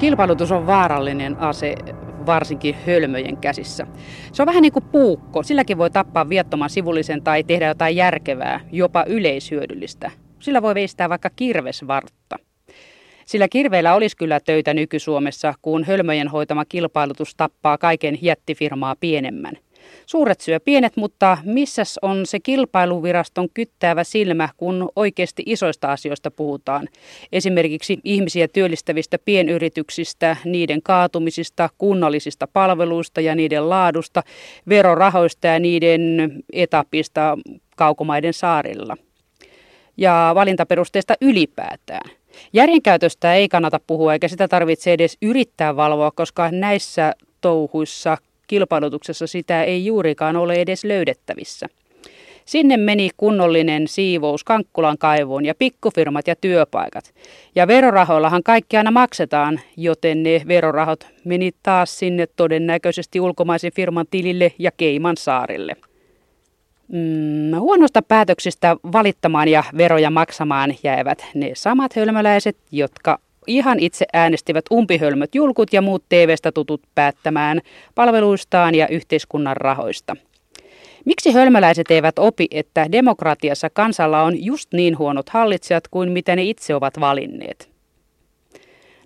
kilpailutus on vaarallinen ase varsinkin hölmöjen käsissä. Se on vähän niin kuin puukko. Silläkin voi tappaa viattoman sivullisen tai tehdä jotain järkevää, jopa yleishyödyllistä. Sillä voi veistää vaikka kirvesvartta. Sillä kirveillä olisi kyllä töitä nyky-Suomessa, kun hölmöjen hoitama kilpailutus tappaa kaiken jättifirmaa pienemmän – Suuret syö pienet, mutta missäs on se kilpailuviraston kyttäävä silmä, kun oikeasti isoista asioista puhutaan? Esimerkiksi ihmisiä työllistävistä pienyrityksistä, niiden kaatumisista, kunnallisista palveluista ja niiden laadusta, verorahoista ja niiden etapista kaukomaiden saarilla. Ja valintaperusteista ylipäätään. Järjenkäytöstä ei kannata puhua eikä sitä tarvitse edes yrittää valvoa, koska näissä touhuissa kilpailutuksessa sitä ei juurikaan ole edes löydettävissä. Sinne meni kunnollinen siivous Kankkulan kaivoon ja pikkufirmat ja työpaikat. Ja verorahoillahan kaikki aina maksetaan, joten ne verorahat meni taas sinne todennäköisesti ulkomaisen firman tilille ja Keiman saarille. Mm, huonosta päätöksistä valittamaan ja veroja maksamaan jäivät ne samat hölmöläiset, jotka ihan itse äänestivät umpihölmöt julkut ja muut TV-stä tutut päättämään palveluistaan ja yhteiskunnan rahoista. Miksi hölmöläiset eivät opi, että demokratiassa kansalla on just niin huonot hallitsijat kuin mitä ne itse ovat valinneet?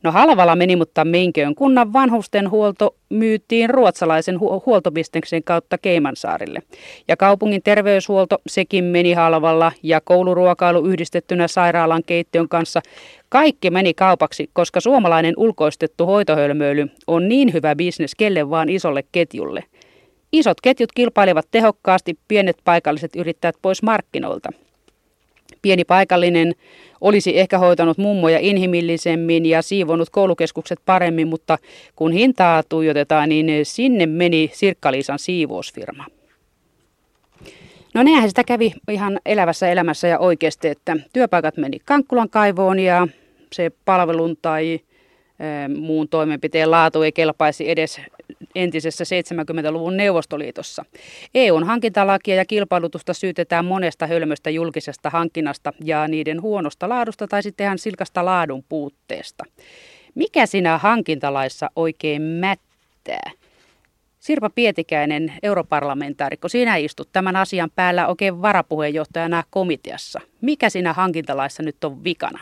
No halvalla meni, mutta Minköön kunnan vanhustenhuolto myytiin ruotsalaisen hu- huoltobisneksen kautta Keimansaarille. Ja kaupungin terveyshuolto, sekin meni halvalla ja kouluruokailu yhdistettynä sairaalan keittiön kanssa. Kaikki meni kaupaksi, koska suomalainen ulkoistettu hoitohölmöily on niin hyvä bisnes kelle vaan isolle ketjulle. Isot ketjut kilpailevat tehokkaasti pienet paikalliset yrittäjät pois markkinoilta. Pieni paikallinen olisi ehkä hoitanut mummoja inhimillisemmin ja siivonut koulukeskukset paremmin, mutta kun hintaa tuijotetaan, niin sinne meni Sirkkaliisan siivousfirma. No näinhän sitä kävi ihan elävässä elämässä ja oikeasti, että työpaikat meni Kankkulan kaivoon ja se palvelun tai muun toimenpiteen laatu ei kelpaisi edes entisessä 70-luvun Neuvostoliitossa. EUn hankintalakia ja kilpailutusta syytetään monesta hölmöstä julkisesta hankinnasta ja niiden huonosta laadusta tai sitten ihan silkasta laadun puutteesta. Mikä siinä hankintalaissa oikein mättää? Sirpa Pietikäinen, europarlamentaarikko, sinä istut tämän asian päällä oikein varapuheenjohtajana komiteassa. Mikä siinä hankintalaissa nyt on vikana?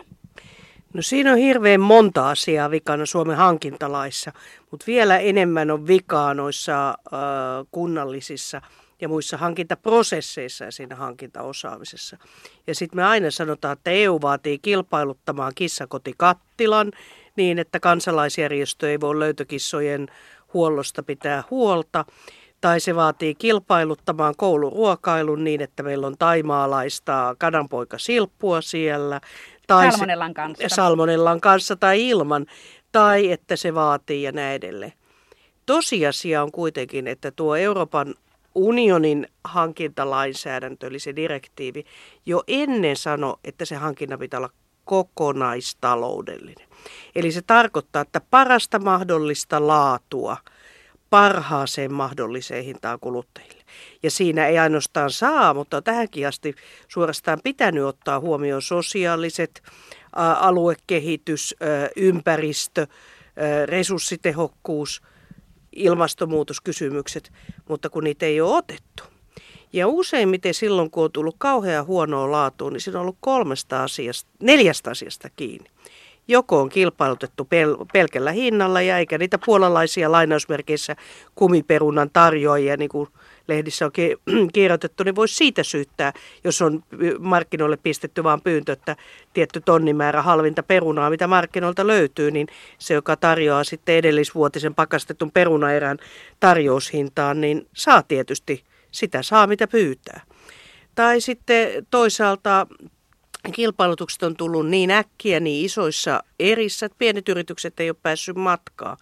No siinä on hirveän monta asiaa vikana Suomen hankintalaissa, mutta vielä enemmän on vikaa noissa äh, kunnallisissa ja muissa hankintaprosesseissa ja siinä hankintaosaamisessa. Ja sitten me aina sanotaan, että EU vaatii kilpailuttamaan kissakotikattilan niin, että kansalaisjärjestö ei voi löytökissojen huollosta pitää huolta. Tai se vaatii kilpailuttamaan kouluruokailun niin, että meillä on taimaalaista kananpoika silppua siellä tai salmonellan kanssa. Salmonellan kanssa tai ilman, tai että se vaatii ja näin edelleen. Tosiasia on kuitenkin, että tuo Euroopan unionin hankintalainsäädäntö, eli se direktiivi, jo ennen sano, että se hankinta pitää olla kokonaistaloudellinen. Eli se tarkoittaa, että parasta mahdollista laatua parhaaseen mahdolliseen hintaan kuluttajille. Ja siinä ei ainoastaan saa, mutta tähänkin asti suorastaan pitänyt ottaa huomioon sosiaaliset, aluekehitys, ympäristö, resurssitehokkuus, ilmastonmuutoskysymykset, mutta kun niitä ei ole otettu. Ja useimmiten silloin, kun on tullut kauhean huonoa laatua, niin siinä on ollut kolmesta asiasta, neljästä asiasta kiinni. Joko on kilpailutettu pel- pelkällä hinnalla ja eikä niitä puolalaisia lainausmerkeissä kumiperunan tarjoajia, niin kuin lehdissä on kirjoitettu, niin voisi siitä syyttää, jos on markkinoille pistetty vaan pyyntö, että tietty tonnimäärä halvinta perunaa, mitä markkinoilta löytyy, niin se, joka tarjoaa sitten edellisvuotisen pakastetun perunaerän tarjoushintaan, niin saa tietysti sitä saa, mitä pyytää. Tai sitten toisaalta kilpailutukset on tullut niin äkkiä niin isoissa erissä, että pienet yritykset ei ole päässyt matkaan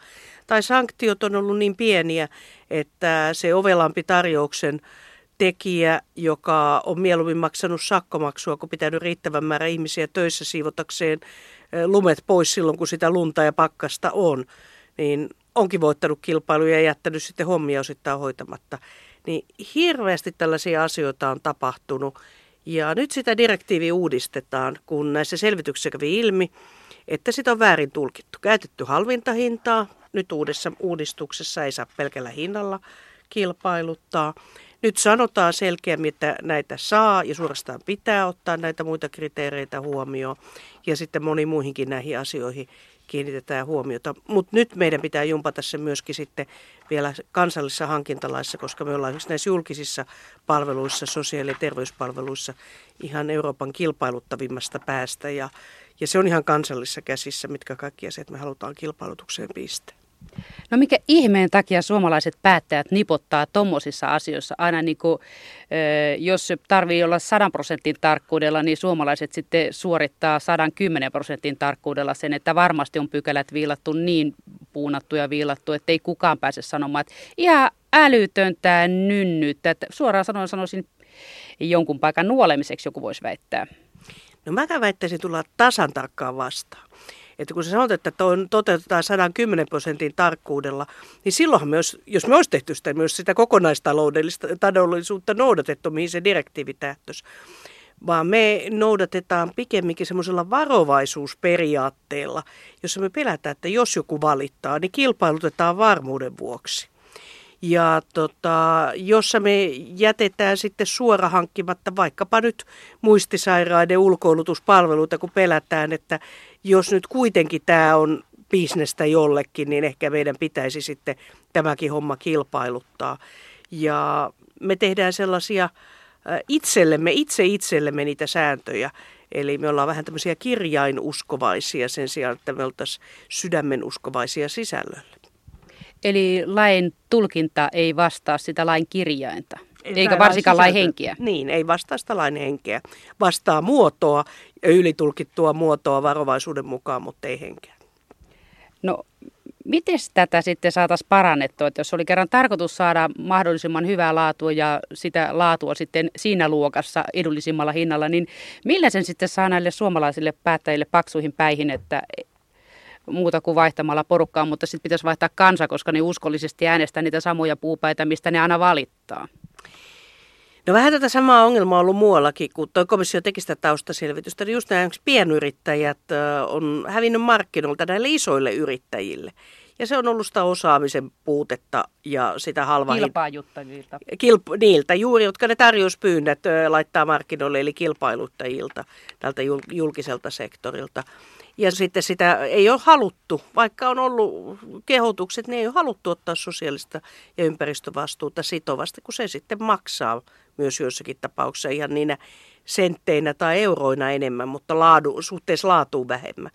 tai sanktiot on ollut niin pieniä, että se ovelampi tarjouksen tekijä, joka on mieluummin maksanut sakkomaksua, kun pitänyt riittävän määrä ihmisiä töissä siivotakseen lumet pois silloin, kun sitä lunta ja pakkasta on, niin onkin voittanut kilpailuja ja jättänyt sitten hommia osittain hoitamatta. Niin hirveästi tällaisia asioita on tapahtunut Ja nyt sitä direktiivi uudistetaan, kun näissä selvityksissä kävi ilmi, että sitä on väärin tulkittu. Käytetty halvinta hintaa, nyt uudessa uudistuksessa ei saa pelkällä hinnalla kilpailuttaa. Nyt sanotaan selkeämmin, että näitä saa ja suorastaan pitää ottaa näitä muita kriteereitä huomioon. Ja sitten moni muihinkin näihin asioihin kiinnitetään huomiota. Mutta nyt meidän pitää jumpata se myöskin sitten vielä kansallisessa hankintalaissa, koska me ollaan näissä julkisissa palveluissa, sosiaali- ja terveyspalveluissa ihan Euroopan kilpailuttavimmasta päästä. Ja, ja se on ihan kansallisissa käsissä, mitkä kaikki asiat me halutaan kilpailutukseen pistää. No mikä ihmeen takia suomalaiset päättäjät nipottaa tuommoisissa asioissa aina niin kuin, jos tarvii olla 100 prosentin tarkkuudella, niin suomalaiset sitten suorittaa 110 prosentin tarkkuudella sen, että varmasti on pykälät viilattu niin puunattu ja viilattu, että ei kukaan pääse sanomaan, että ihan älytöntä nynnyttä. Että suoraan sanoen sanoisin jonkun paikan nuolemiseksi joku voisi väittää. No mä väittäisin tulla tasan tarkkaan vastaan. Että kun sä sanot, että on, toteutetaan 110 prosentin tarkkuudella, niin silloinhan myös, jos me olisi tehty sitä, myös sitä kokonaistaloudellista taloudellisuutta noudatettu, mihin se direktiivi tähtöisi, vaan me noudatetaan pikemminkin semmoisella varovaisuusperiaatteella, jossa me pelätään, että jos joku valittaa, niin kilpailutetaan varmuuden vuoksi. Ja tota, jossa me jätetään sitten suora hankkimatta vaikkapa nyt muistisairaiden ulkoilutuspalveluita, kun pelätään, että jos nyt kuitenkin tämä on bisnestä jollekin, niin ehkä meidän pitäisi sitten tämäkin homma kilpailuttaa. Ja me tehdään sellaisia itsellemme, itse itsellemme niitä sääntöjä. Eli me ollaan vähän tämmöisiä kirjainuskovaisia sen sijaan, että me oltaisiin sydämenuskovaisia sisällölle. Eli lain tulkinta ei vastaa sitä lain kirjainta, eikä varsinkaan lain henkeä. Niin, ei vastaa sitä lain henkeä. Vastaa muotoa, ylitulkittua muotoa varovaisuuden mukaan, mutta ei henkeä. No, miten tätä sitten saataisiin parannettua, että jos oli kerran tarkoitus saada mahdollisimman hyvää laatua ja sitä laatua sitten siinä luokassa edullisimmalla hinnalla, niin millä sen sitten saa näille suomalaisille päättäjille paksuihin päihin, että muuta kuin vaihtamalla porukkaa, mutta sitten pitäisi vaihtaa kansa, koska ne uskollisesti äänestää niitä samoja puupäitä, mistä ne aina valittaa. No vähän tätä samaa ongelmaa on ollut muuallakin, kun tuo komissio teki sitä taustaselvitystä, niin just nämä pienyrittäjät on hävinnyt markkinoilta näille isoille yrittäjille. Ja se on ollut sitä osaamisen puutetta ja sitä halvaa... Kilpaajuttajilta. Kilp, niiltä juuri, jotka ne tarjouspyynnöt laittaa markkinoille, eli kilpailuttajilta, tältä julkiselta sektorilta. Ja sitten sitä ei ole haluttu, vaikka on ollut kehotukset, niin ei ole haluttu ottaa sosiaalista ja ympäristövastuuta sitovasti, kun se sitten maksaa myös joissakin tapauksissa ihan niinä sentteinä tai euroina enemmän, mutta laadu, suhteessa laatuun vähemmän.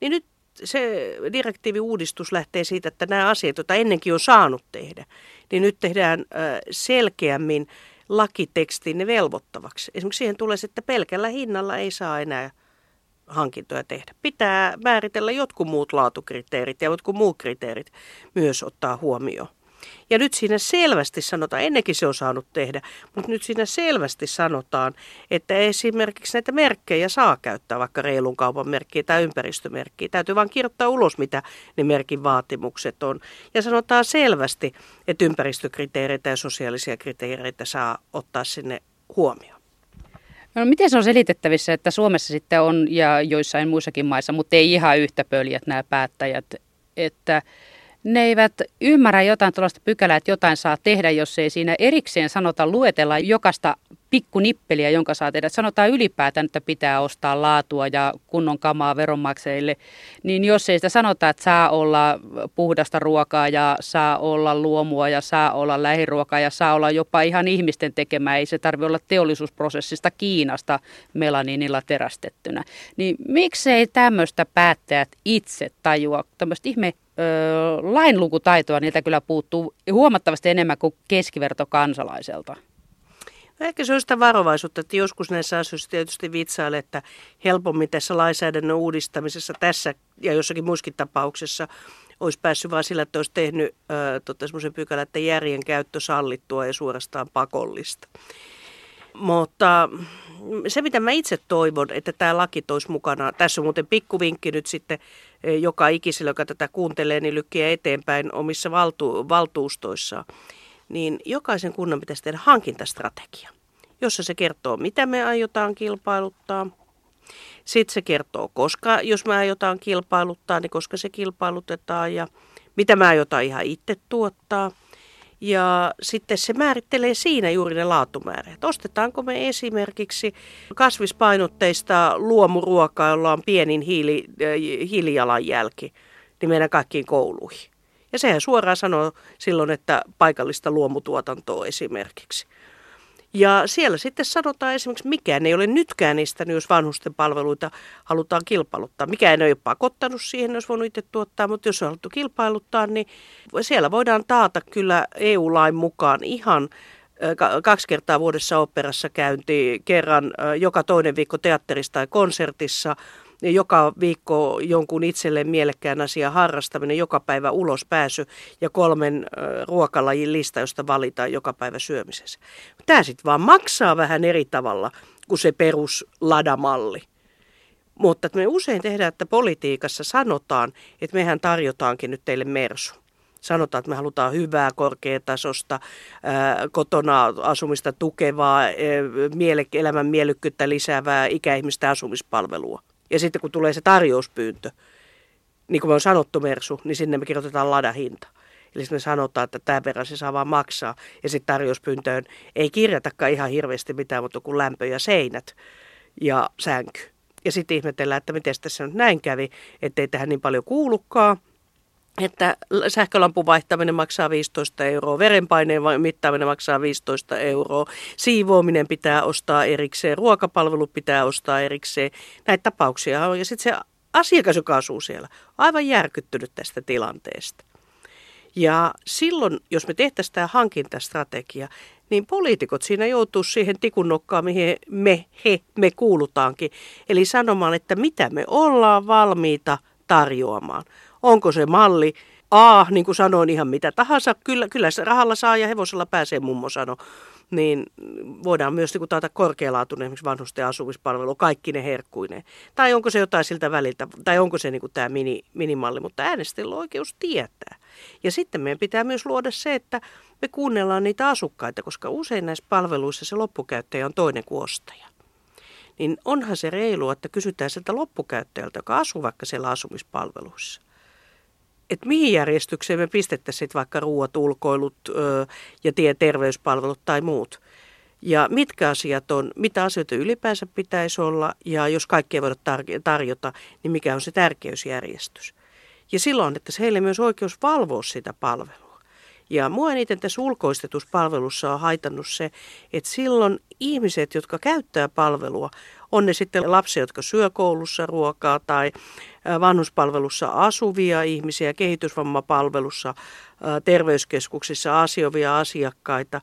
Niin nyt se direktiiviuudistus lähtee siitä, että nämä asiat, joita ennenkin on saanut tehdä, niin nyt tehdään selkeämmin lakitekstiin ne velvoittavaksi. Esimerkiksi siihen tulee, että pelkällä hinnalla ei saa enää hankintoja tehdä. Pitää määritellä jotkut muut laatukriteerit ja jotkut muut kriteerit myös ottaa huomioon. Ja nyt siinä selvästi sanotaan, ennenkin se on saanut tehdä, mutta nyt siinä selvästi sanotaan, että esimerkiksi näitä merkkejä saa käyttää, vaikka reilun kaupan merkkiä tai ympäristömerkkiä. Täytyy vain kirjoittaa ulos, mitä ne merkin vaatimukset on. Ja sanotaan selvästi, että ympäristökriteereitä ja sosiaalisia kriteereitä saa ottaa sinne huomioon. No, miten se on selitettävissä, että Suomessa sitten on ja joissain muissakin maissa, mutta ei ihan yhtä pöljät nämä päättäjät, että ne eivät ymmärrä jotain tuollaista pykälää, että jotain saa tehdä, jos ei siinä erikseen sanota luetella jokaista pikkunippeliä, jonka saa tehdä. Sanotaan ylipäätään, että pitää ostaa laatua ja kunnon kamaa veronmaksajille. Niin jos ei sitä sanota, että saa olla puhdasta ruokaa ja saa olla luomua ja saa olla lähiruokaa ja saa olla jopa ihan ihmisten tekemää, ei se tarvitse olla teollisuusprosessista Kiinasta melaniinilla terästettynä. Niin miksei tämmöistä päättäjät itse tajua, tämmöistä ihme lainlukutaitoa niiltä kyllä puuttuu huomattavasti enemmän kuin keskiverto kansalaiselta. No ehkä se on sitä varovaisuutta, että joskus näissä asioissa tietysti vitsailee, että helpommin tässä lainsäädännön uudistamisessa tässä ja jossakin muissakin tapauksessa olisi päässyt vain sillä, että olisi tehnyt tota, semmoisen pykälän, että järjen käyttö sallittua ja suorastaan pakollista. Mutta se, mitä mä itse toivon, että tämä laki toisi mukana, tässä on muuten pikkuvinkki nyt sitten joka ikisellä, joka tätä kuuntelee, niin lykkiä eteenpäin omissa valtu, valtuustoissaan, niin jokaisen kunnan pitäisi tehdä hankintastrategia jossa se kertoo, mitä me aiotaan kilpailuttaa. Sitten se kertoo, koska jos me aiotaan kilpailuttaa, niin koska se kilpailutetaan ja mitä me aiotaan ihan itse tuottaa. Ja sitten se määrittelee siinä juuri ne laatumäärät. Ostetaanko me esimerkiksi kasvispainotteista luomuruokaa, jolla on pienin hiili, äh, hiilijalanjälki, niin meidän kaikkiin kouluihin. Ja sehän suoraan sanoo silloin, että paikallista luomutuotantoa esimerkiksi. Ja siellä sitten sanotaan esimerkiksi, mikään ei ole nytkään niistä, jos vanhusten palveluita halutaan kilpailuttaa. Mikään ei ole pakottanut siihen, jos voinut itse tuottaa, mutta jos on haluttu kilpailuttaa, niin siellä voidaan taata kyllä EU-lain mukaan ihan kaksi kertaa vuodessa operassa käynti, kerran joka toinen viikko teatterissa tai konsertissa, joka viikko jonkun itselleen mielekkään asian harrastaminen, joka päivä ulos pääsy ja kolmen ruokalajin lista, josta valitaan joka päivä syömisessä. Tämä sitten vaan maksaa vähän eri tavalla kuin se perusladamalli. Mutta me usein tehdään, että politiikassa sanotaan, että mehän tarjotaankin nyt teille mersu. Sanotaan, että me halutaan hyvää, korkeatasosta, kotona asumista tukevaa, elämän mielekkyyttä lisäävää ikäihmistä asumispalvelua. Ja sitten kun tulee se tarjouspyyntö, niin kuin me on sanottu Mersu, niin sinne me kirjoitetaan ladahinta. Eli me sanotaan, että tämä verran se saa vaan maksaa. Ja sitten tarjouspyyntöön ei kirjatakaan ihan hirveästi mitään, mutta kuin lämpö ja seinät ja sänky. Ja sitten ihmetellään, että miten tässä nyt näin kävi, ettei tähän niin paljon kuulukaan että sähkölampun vaihtaminen maksaa 15 euroa, verenpaineen mittaaminen maksaa 15 euroa, siivoaminen pitää ostaa erikseen, ruokapalvelut pitää ostaa erikseen. Näitä tapauksia on. Ja sitten se asiakas, joka asuu siellä, on aivan järkyttynyt tästä tilanteesta. Ja silloin, jos me tehtäisiin tämä hankintastrategia, niin poliitikot siinä joutuu siihen tikunnokkaan, mihin me, he, me kuulutaankin. Eli sanomaan, että mitä me ollaan valmiita tarjoamaan onko se malli? A, niin kuin sanoin, ihan mitä tahansa, kyllä, kyllä se rahalla saa ja hevosella pääsee, mummo sano, niin voidaan myös niin taata korkealaatuinen esimerkiksi vanhusten asumispalvelu, kaikki ne herkkuineen. Tai onko se jotain siltä väliltä, tai onko se niin kuin tämä mini, minimalli, mutta äänestäjillä on oikeus tietää. Ja sitten meidän pitää myös luoda se, että me kuunnellaan niitä asukkaita, koska usein näissä palveluissa se loppukäyttäjä on toinen kuin ostaja. Niin onhan se reilu, että kysytään sieltä loppukäyttäjältä, joka asuu vaikka siellä asumispalveluissa että mihin järjestykseen me pistettäisiin vaikka ruuat, ulkoilut ö, ja tie, terveyspalvelut tai muut. Ja mitkä asiat on, mitä asioita ylipäänsä pitäisi olla ja jos kaikkea voida tarjota, niin mikä on se tärkeysjärjestys. Ja silloin, että heille myös oikeus valvoa sitä palvelua. Ja mua eniten tässä ulkoistetussa palvelussa on haitannut se, että silloin ihmiset, jotka käyttää palvelua, on ne sitten lapsia, jotka syö koulussa ruokaa tai vanhuspalvelussa asuvia ihmisiä, kehitysvammapalvelussa, terveyskeskuksissa asiovia asiakkaita,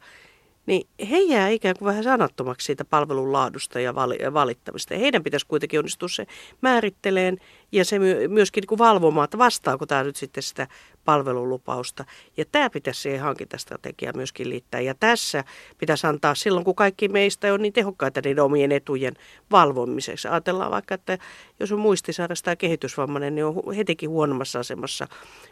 niin he jää ikään kuin vähän sanattomaksi siitä palvelun laadusta ja valittamista. Heidän pitäisi kuitenkin onnistua se määritteleen ja se myöskin niin kuin valvomaan, että vastaako tämä nyt sitten sitä palvelulupausta. Ja tämä pitäisi siihen hankintastrategiaan myöskin liittää. Ja tässä pitäisi antaa silloin, kun kaikki meistä on niin tehokkaita niiden omien etujen valvomiseksi. Ajatellaan vaikka, että jos on muistisairaus tai kehitysvammainen, niin on hetikin huonommassa asemassa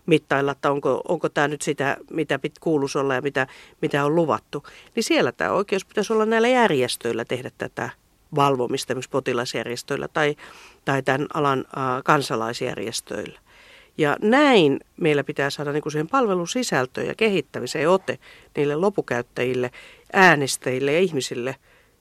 mittailla, että onko, onko tämä nyt sitä, mitä pit, kuuluisi olla ja mitä, mitä on luvattu. Niin siellä tämä oikeus pitäisi olla näillä järjestöillä tehdä tätä valvomista, esimerkiksi potilasjärjestöillä tai, tai tämän alan äh, kansalaisjärjestöillä. Ja näin meillä pitää saada niin siihen palvelun sisältöön ja kehittämiseen ote niille lopukäyttäjille, äänestäjille ja ihmisille,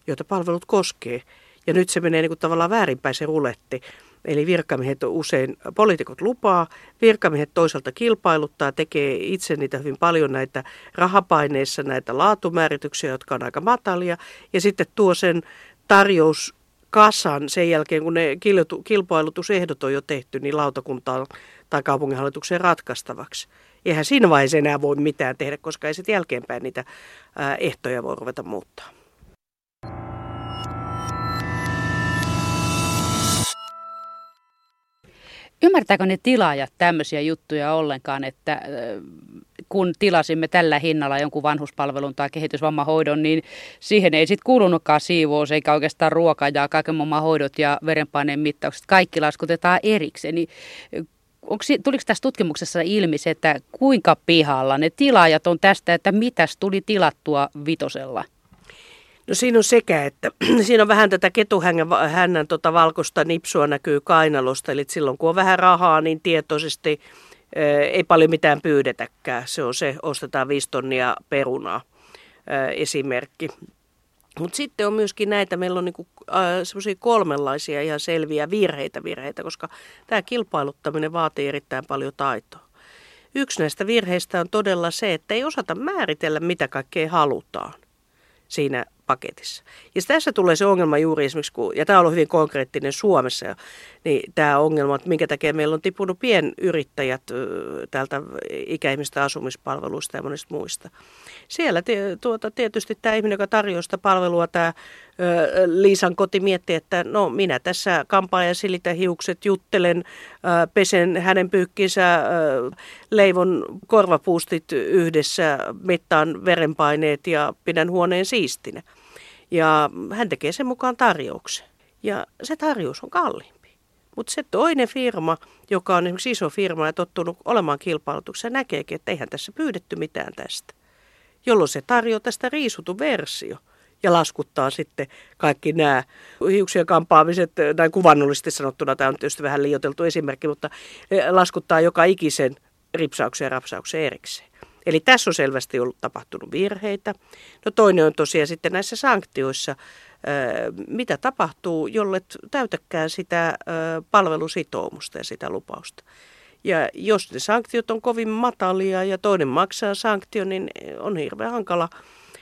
joita palvelut koskee. Ja nyt se menee niin kuin tavallaan väärinpäin se ruletti. Eli virkamiehet on usein, poliitikot lupaa, virkamiehet toisaalta kilpailuttaa, tekee itse niitä hyvin paljon näitä rahapaineissa, näitä laatumäärityksiä, jotka on aika matalia, ja sitten tuo sen tarjous kasan sen jälkeen, kun ne kilpailutusehdot on jo tehty, niin lautakuntaan tai kaupunginhallitukseen ratkaistavaksi. Eihän siinä vaiheessa enää voi mitään tehdä, koska ei sitten jälkeenpäin niitä ehtoja voi ruveta muuttaa. Ymmärtääkö ne tilaajat tämmöisiä juttuja ollenkaan, että kun tilasimme tällä hinnalla jonkun vanhuspalvelun tai kehitysvammahoidon, niin siihen ei sitten kuulunutkaan siivous eikä oikeastaan ruoka ja kaiken maailman hoidot ja verenpaineen mittaukset. Kaikki laskutetaan erikseen. Niin onko, tuliko tässä tutkimuksessa ilmi se, että kuinka pihalla ne tilaajat on tästä, että mitäs tuli tilattua vitosella? No siinä on sekä, että siinä on vähän tätä ketuhännän hännän tota valkoista nipsua näkyy kainalosta, eli silloin kun on vähän rahaa, niin tietoisesti ei paljon mitään pyydetäkään. Se on se, ostetaan viisi tonnia perunaa esimerkki. Mutta sitten on myöskin näitä, meillä on niinku, äh, semmoisia kolmenlaisia ihan selviä virheitä virheitä, koska tämä kilpailuttaminen vaatii erittäin paljon taitoa. Yksi näistä virheistä on todella se, että ei osata määritellä, mitä kaikkea halutaan siinä paketissa. Ja tässä tulee se ongelma juuri esimerkiksi, kun, ja tämä on ollut hyvin konkreettinen Suomessa, niin tämä ongelma, että minkä takia meillä on tipunut pienyrittäjät täältä ikäihmistä asumispalveluista ja monista muista. Siellä tuota, tietysti tämä ihminen, joka tarjoaa sitä palvelua, tämä Liisan koti mietti, että no minä tässä kampaan ja silitän hiukset, juttelen, pesen hänen pyykkinsä, leivon korvapuustit yhdessä, mittaan verenpaineet ja pidän huoneen siistinä. Ja hän tekee sen mukaan tarjouksen. Ja se tarjous on kalliimpi. Mutta se toinen firma, joka on esimerkiksi iso firma ja tottunut olemaan kilpailutuksessa, näkeekin, että eihän tässä pyydetty mitään tästä. Jolloin se tarjoaa tästä riisutun versio ja laskuttaa sitten kaikki nämä hiuksien kampaamiset, näin kuvannollisesti sanottuna, tämä on tietysti vähän liioteltu esimerkki, mutta eh, laskuttaa joka ikisen ripsauksen ja rapsauksen erikseen. Eli tässä on selvästi ollut tapahtunut virheitä. No toinen on tosiaan sitten näissä sanktioissa, mitä tapahtuu, jolle täytäkään sitä palvelusitoumusta ja sitä lupausta. Ja jos ne sanktiot on kovin matalia ja toinen maksaa sanktio, niin on hirveän hankala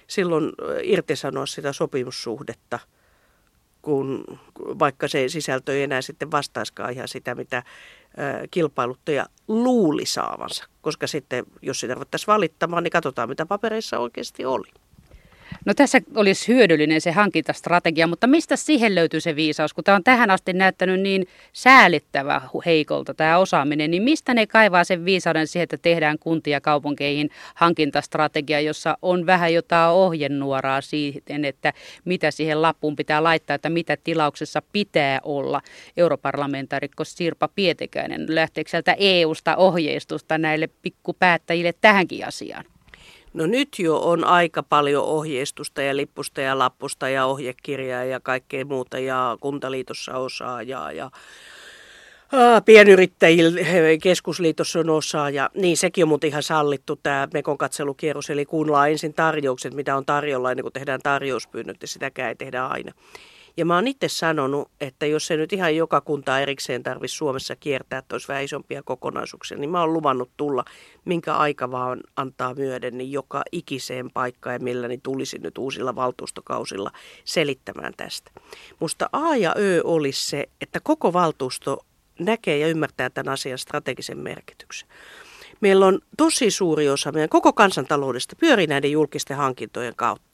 silloin irtisanoa sitä sopimussuhdetta, kun vaikka se sisältö ei enää sitten vastaiskaan ihan sitä, mitä kilpailuttaja luuli saavansa. Koska sitten, jos sitä ruvettaisiin valittamaan, niin katsotaan, mitä papereissa oikeasti oli. No tässä olisi hyödyllinen se hankintastrategia, mutta mistä siihen löytyy se viisaus? Kun tämä on tähän asti näyttänyt niin säälittävä heikolta tämä osaaminen, niin mistä ne kaivaa sen viisauden siihen, että tehdään kuntia kaupunkeihin hankintastrategia, jossa on vähän jotain ohjenuoraa siihen, että mitä siihen lappuun pitää laittaa, että mitä tilauksessa pitää olla. Europarlamentaarikko Sirpa Pietekäinen, lähteekö sieltä EU-sta ohjeistusta näille pikkupäättäjille tähänkin asiaan? No nyt jo on aika paljon ohjeistusta ja lippusta ja lappusta ja ohjekirjaa ja kaikkea muuta ja kuntaliitossa osaa ja, ja pienyrittäjillä keskusliitossa on osaa ja niin sekin on muuten ihan sallittu tämä Mekon katselukierros, eli kuunnellaan ensin tarjoukset, mitä on tarjolla ennen kuin tehdään tarjouspyynnöt ja sitäkään ei tehdä aina. Ja mä oon itse sanonut, että jos se nyt ihan joka kuntaa erikseen tarvitsisi Suomessa kiertää, että olisi vähän isompia kokonaisuuksia, niin mä oon luvannut tulla, minkä aika vaan antaa myöden, niin joka ikiseen paikkaan ja milläni tulisi nyt uusilla valtuustokausilla selittämään tästä. Musta A ja Ö olisi se, että koko valtuusto näkee ja ymmärtää tämän asian strategisen merkityksen. Meillä on tosi suuri osa meidän koko kansantaloudesta pyörii näiden julkisten hankintojen kautta.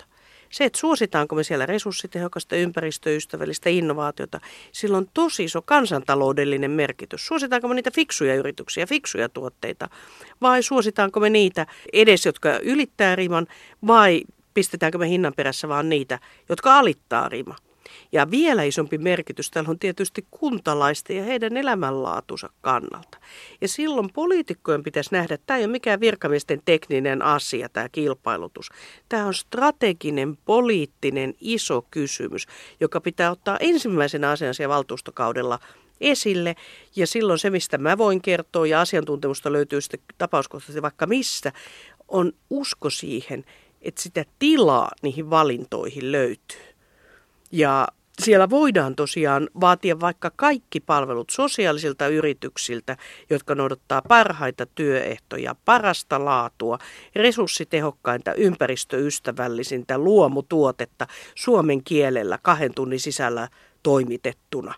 Se, että suositaanko me siellä resurssitehokasta, ympäristöystävällistä innovaatiota, sillä on tosi iso kansantaloudellinen merkitys. Suositaanko me niitä fiksuja yrityksiä, fiksuja tuotteita, vai suositaanko me niitä edes, jotka ylittää riman, vai pistetäänkö me hinnan perässä vaan niitä, jotka alittaa riman. Ja vielä isompi merkitys tällä on tietysti kuntalaisten ja heidän elämänlaatunsa kannalta. Ja silloin poliitikkojen pitäisi nähdä, että tämä ei ole mikään virkamiesten tekninen asia, tämä kilpailutus. Tämä on strateginen, poliittinen, iso kysymys, joka pitää ottaa ensimmäisenä asian siellä valtuustokaudella esille. Ja silloin se, mistä mä voin kertoa, ja asiantuntemusta löytyy sitten tapauskohtaisesti vaikka mistä, on usko siihen, että sitä tilaa niihin valintoihin löytyy. Ja siellä voidaan tosiaan vaatia vaikka kaikki palvelut sosiaalisilta yrityksiltä, jotka noudattaa parhaita työehtoja, parasta laatua, resurssitehokkainta, ympäristöystävällisintä luomutuotetta suomen kielellä kahden tunnin sisällä toimitettuna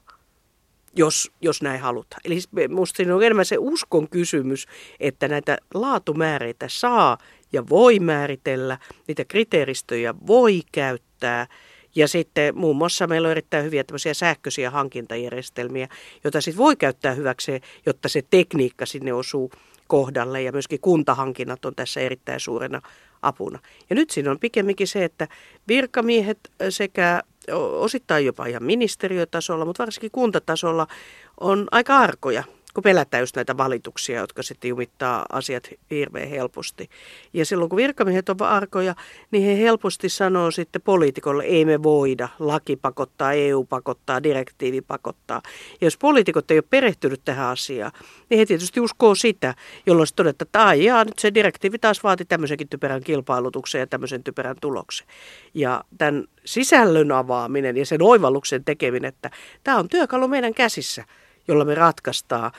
jos, jos näin halutaan. Eli minusta siinä on enemmän se uskon kysymys, että näitä laatumääreitä saa ja voi määritellä, niitä kriteeristöjä voi käyttää – ja sitten muun muassa meillä on erittäin hyviä tämmöisiä sähköisiä hankintajärjestelmiä, joita sitten voi käyttää hyväkseen, jotta se tekniikka sinne osuu kohdalle ja myöskin kuntahankinnat on tässä erittäin suurena apuna. Ja nyt siinä on pikemminkin se, että virkamiehet sekä osittain jopa ihan ministeriötasolla, mutta varsinkin kuntatasolla on aika arkoja kun pelätään just näitä valituksia, jotka sitten jumittaa asiat hirveän helposti. Ja silloin kun virkamiehet ovat arkoja, niin he helposti sanoo sitten poliitikolle, ei me voida, laki pakottaa, EU pakottaa, direktiivi pakottaa. Ja jos poliitikot ei ole perehtynyt tähän asiaan, niin he tietysti uskoo sitä, jolloin se todetaan, että aijaa, nyt se direktiivi taas vaati tämmöisenkin typerän kilpailutuksen ja tämmöisen typerän tuloksen. Ja tämän sisällön avaaminen ja sen oivalluksen tekeminen, että tämä on työkalu meidän käsissä – jolla me ratkaistaan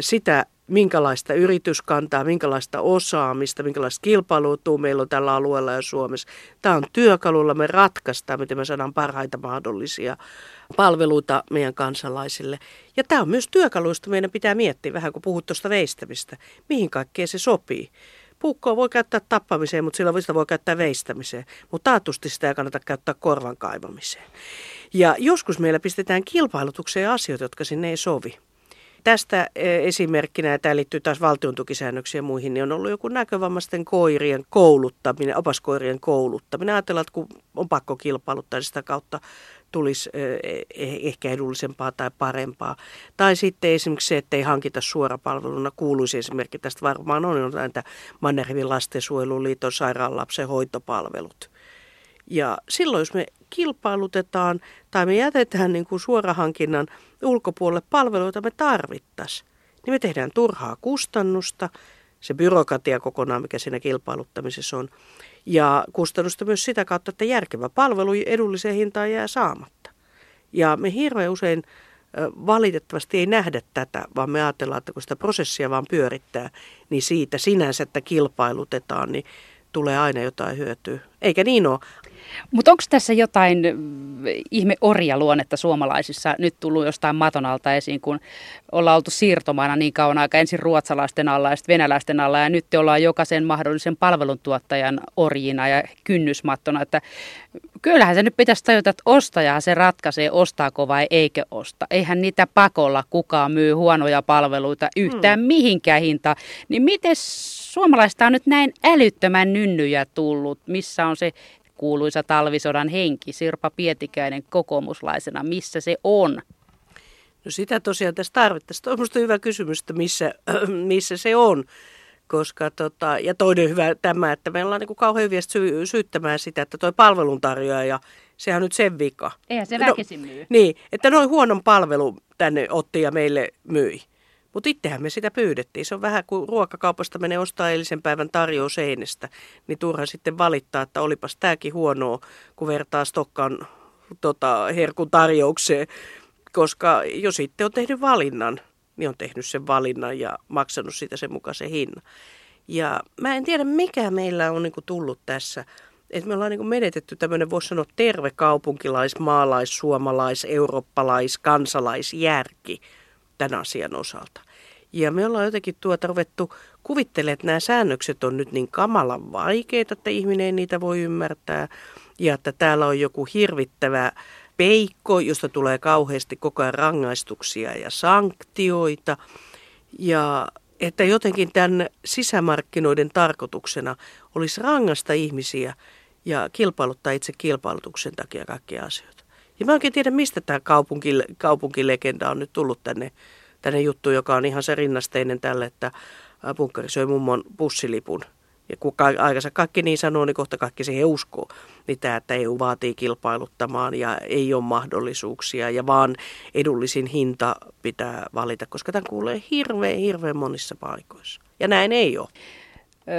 sitä, minkälaista yrityskantaa, minkälaista osaamista, minkälaista kilpailuutua meillä on tällä alueella ja Suomessa. Tämä on työkalulla me ratkaistaan, miten me saadaan parhaita mahdollisia palveluita meidän kansalaisille. Ja tämä on myös työkalu, josta meidän pitää miettiä, vähän kun puhut tuosta veistämistä, mihin kaikkeen se sopii. Puukkoa voi käyttää tappamiseen, mutta sillä voi käyttää veistämiseen. Mutta taatusti sitä ei kannata käyttää korvan kaivamiseen. Ja joskus meillä pistetään kilpailutukseen asioita, jotka sinne ei sovi. Tästä e, esimerkkinä, ja tämä liittyy taas valtion ja muihin, niin on ollut joku näkövammaisten koirien kouluttaminen, opaskoirien kouluttaminen. Ajatellaan, että kun on pakko kilpailuttaa, niin sitä kautta tulisi e, e, ehkä edullisempaa tai parempaa. Tai sitten esimerkiksi se, että ei hankita suorapalveluna, kuuluisi esimerkki tästä varmaan on, on näitä Mannerhevin lastensuojeluliiton sairaanlapsen hoitopalvelut. Ja silloin, jos me kilpailutetaan tai me jätetään niin kuin suorahankinnan ulkopuolelle palveluita me tarvittaisiin, niin me tehdään turhaa kustannusta, se byrokratia kokonaan, mikä siinä kilpailuttamisessa on, ja kustannusta myös sitä kautta, että järkevä palvelu edulliseen hintaan jää saamatta. Ja me hirveän usein valitettavasti ei nähdä tätä, vaan me ajatellaan, että kun sitä prosessia vaan pyörittää, niin siitä sinänsä, että kilpailutetaan, niin tulee aina jotain hyötyä. Eikä niin ole. Mutta onko tässä jotain mm, ihme luonnetta suomalaisissa nyt tullut jostain maton alta esiin, kun ollaan oltu siirtomaana niin kauan aika ensin ruotsalaisten alla ja sitten venäläisten alla ja nyt te ollaan jokaisen mahdollisen palveluntuottajan orjina ja kynnysmattona, että kyllähän se nyt pitäisi tajuta, että ostaja se ratkaisee, ostaako vai eikö osta. Eihän niitä pakolla kukaan myy huonoja palveluita yhtään hmm. mihinkään hinta. Niin miten suomalaista on nyt näin älyttömän nynnyjä tullut? Missä on se kuuluisa talvisodan henki, Sirpa Pietikäinen kokoomuslaisena, missä se on? No sitä tosiaan tässä tarvittaisiin. On hyvä kysymys, että missä, missä se on. Koska tota, ja toinen hyvä tämä, että meillä on niin kuin kauhean hyviä sy- syyttämään sitä, että tuo palveluntarjoaja, sehän on nyt sen vika. Eihän se väkisin myy. No, niin, että noin huonon palvelu tänne otti ja meille myi. Mutta itsehän me sitä pyydettiin. Se on vähän kuin ruokakaupasta menee ostaa eilisen päivän tarjous seinästä, niin turha sitten valittaa, että olipas tämäkin huonoa, kun vertaa Stokkan tota, herkun tarjoukseen. Koska jos sitten on tehnyt valinnan, niin on tehnyt sen valinnan ja maksanut sitä sen mukaisen hinnan. Ja mä en tiedä, mikä meillä on niin tullut tässä. Että me ollaan niin menetetty tämmöinen, voisi sanoa, terve kaupunkilais, maalais, suomalais, eurooppalais, kansalaisjärki tämän asian osalta. Ja me ollaan jotenkin tuota ruvettu kuvittelemaan, että nämä säännökset on nyt niin kamalan vaikeita, että ihminen ei niitä voi ymmärtää. Ja että täällä on joku hirvittävä peikko, josta tulee kauheasti koko ajan rangaistuksia ja sanktioita. Ja että jotenkin tämän sisämarkkinoiden tarkoituksena olisi rangasta ihmisiä ja kilpailuttaa itse kilpailutuksen takia kaikkia asioita. Ja mä oikein tiedä, mistä tämä kaupunki, kaupunkilegenda on nyt tullut tänne tänne juttu, joka on ihan se rinnasteinen tälle, että punkkari söi mummon pussilipun. Ja kun aikansa kaikki niin sanoo, niin kohta kaikki siihen uskoo. Niin tämä, että EU vaatii kilpailuttamaan ja ei ole mahdollisuuksia ja vaan edullisin hinta pitää valita, koska tämä kuulee hirveän, hirveän monissa paikoissa. Ja näin ei ole.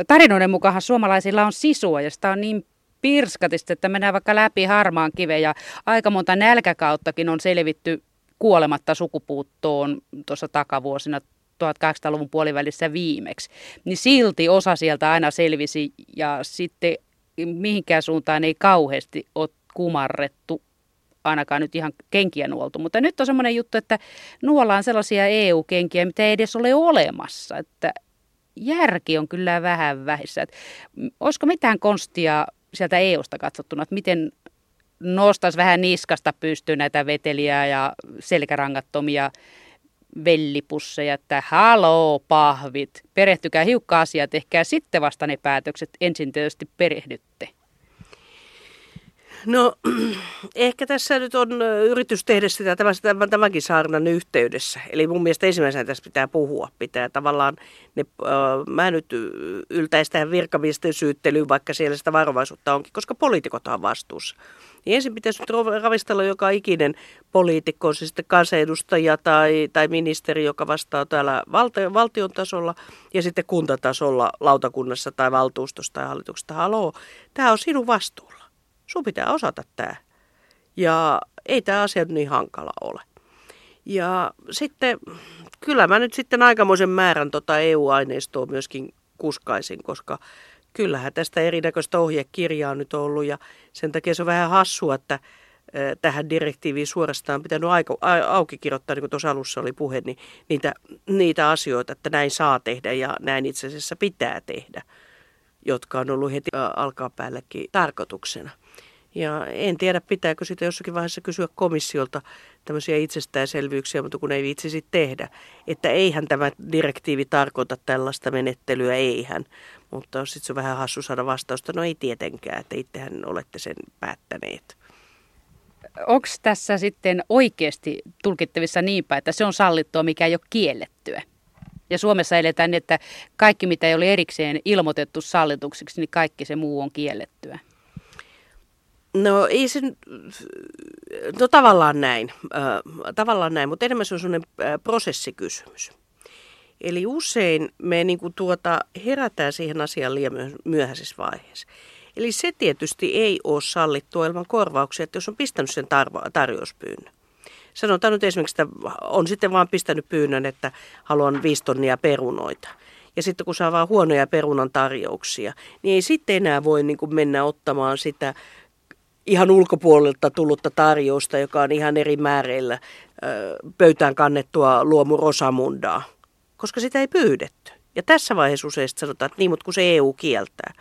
Tarinoiden mukaan suomalaisilla on sisua ja sitä on niin pirskatista, että mennään vaikka läpi harmaan kiven ja aika monta nälkäkauttakin on selvitty kuolematta sukupuuttoon tuossa takavuosina 1800-luvun puolivälissä viimeksi, niin silti osa sieltä aina selvisi ja sitten mihinkään suuntaan ei kauheasti ole kumarrettu ainakaan nyt ihan kenkiä nuoltu. Mutta nyt on semmoinen juttu, että nuollaan sellaisia EU-kenkiä, mitä ei edes ole olemassa. Että järki on kyllä vähän vähissä. Että olisiko mitään konstia sieltä EUsta katsottuna, että miten nostaisi vähän niskasta pystyyn näitä veteliä ja selkärangattomia vellipusseja, että haloo pahvit, perehtykää hiukka asiaa, tehkää sitten vasta ne päätökset, ensin tietysti perehdytte. No ehkä tässä nyt on yritys tehdä sitä tämän, tämänkin saarnan yhteydessä. Eli mun mielestä ensimmäisenä tässä pitää puhua. Pitää tavallaan, ne, äh, mä nyt yltäisi tähän virkamiesten syyttelyyn, vaikka siellä sitä varovaisuutta onkin, koska poliitikot on vastuussa. Niin ensin pitäisi nyt ravistella joka ikinen poliitikko, on se sitten kansanedustaja tai, tai ministeri, joka vastaa täällä valta, valtion tasolla ja sitten kuntatasolla, lautakunnassa tai valtuustossa tai hallituksesta. Haloo, tämä on sinun vastuulla. Sun pitää osata tämä. Ja ei tämä asia niin hankala ole. Ja sitten kyllä mä nyt sitten aikamoisen määrän tota EU-aineistoa myöskin kuskaisin, koska kyllähän tästä erinäköistä ohjekirjaa on nyt ollut ja sen takia se on vähän hassua, että tähän direktiiviin suorastaan pitänyt aika, auki kirjoittaa, niin kuin tuossa alussa oli puhe, niin niitä, niitä asioita, että näin saa tehdä ja näin itse asiassa pitää tehdä, jotka on ollut heti alkaa päällekin tarkoituksena. Ja en tiedä, pitääkö sitä jossakin vaiheessa kysyä komissiolta tämmöisiä itsestäänselvyyksiä, mutta kun ei viitsisi tehdä. Että eihän tämä direktiivi tarkoita tällaista menettelyä, eihän. Mutta sitten se on vähän hassu saada vastausta, no ei tietenkään, että itsehän olette sen päättäneet. Onko tässä sitten oikeasti tulkittavissa niin päin, että se on sallittua, mikä ei ole kiellettyä? Ja Suomessa eletään, että kaikki mitä ei ole erikseen ilmoitettu sallituksiksi, niin kaikki se muu on kiellettyä. No ei se, no tavallaan näin, tavallaan näin, mutta enemmän se on sellainen prosessikysymys. Eli usein me niin kuin tuota, herätään siihen asiaan liian myöhäisessä vaiheessa. Eli se tietysti ei ole sallittua ilman korvauksia, että jos on pistänyt sen tar- tarjouspyynnön. Sanotaan nyt esimerkiksi, että on sitten vaan pistänyt pyynnön, että haluan viisi tonnia perunoita. Ja sitten kun saa vaan huonoja perunan tarjouksia, niin ei sitten enää voi niin kuin mennä ottamaan sitä ihan ulkopuolelta tullutta tarjousta, joka on ihan eri määreillä pöytään kannettua luomu Rosamundaa, koska sitä ei pyydetty. Ja tässä vaiheessa usein sanotaan, että niin, mutta kun se EU kieltää.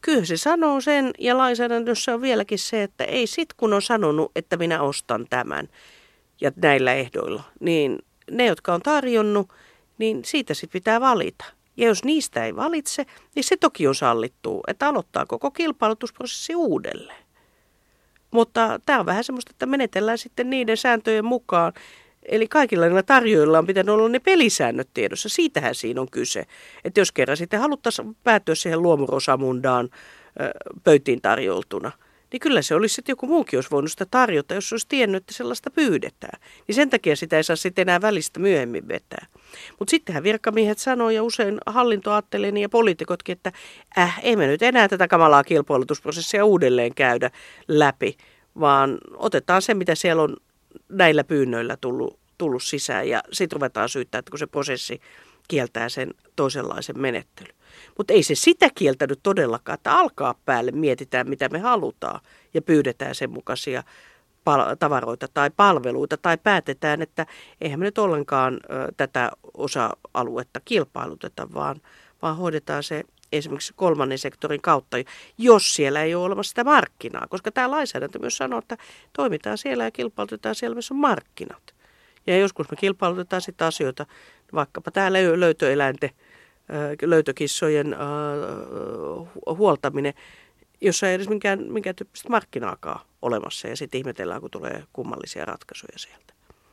Kyllä se sanoo sen, ja lainsäädännössä on vieläkin se, että ei sit kun on sanonut, että minä ostan tämän ja näillä ehdoilla, niin ne, jotka on tarjonnut, niin siitä sitten pitää valita. Ja jos niistä ei valitse, niin se toki on sallittu, että aloittaa koko kilpailutusprosessi uudelleen. Mutta tämä on vähän semmoista, että menetellään sitten niiden sääntöjen mukaan. Eli kaikilla niillä tarjoilla on pitänyt olla ne pelisäännöt tiedossa. Siitähän siinä on kyse. Että jos kerran sitten haluttaisiin päätyä siihen luomurosamundaan pöytiin tarjoltuna, niin kyllä se olisi sitten joku muukin olisi voinut sitä tarjota, jos olisi tiennyt, että sellaista pyydetään. Niin sen takia sitä ei saa sitten enää välistä myöhemmin vetää. Mutta sittenhän virkamiehet sanoo ja usein hallinto ajattelee niin ja poliitikotkin, että äh, ei me nyt enää tätä kamalaa kilpailutusprosessia uudelleen käydä läpi, vaan otetaan se, mitä siellä on näillä pyynnöillä tullut, tullut sisään ja sitten ruvetaan syyttää, että kun se prosessi kieltää sen toisenlaisen menettelyn. Mutta ei se sitä kieltänyt todellakaan, että alkaa päälle mietitään, mitä me halutaan ja pyydetään sen mukaisia pal- tavaroita tai palveluita tai päätetään, että eihän me nyt ollenkaan ö, tätä osa-aluetta kilpailuteta, vaan, vaan hoidetaan se esimerkiksi kolmannen sektorin kautta, jos siellä ei ole olemassa sitä markkinaa. Koska tämä lainsäädäntö myös sanoo, että toimitaan siellä ja kilpailutetaan siellä, missä on markkinat. Ja joskus me kilpailutetaan sitten asioita, vaikkapa tämä löytöeläinten, löytökissojen huoltaminen, jossa ei edes minkään, minkään tyyppistä markkinaakaan olemassa. Ja sitten ihmetellään, kun tulee kummallisia ratkaisuja sieltä.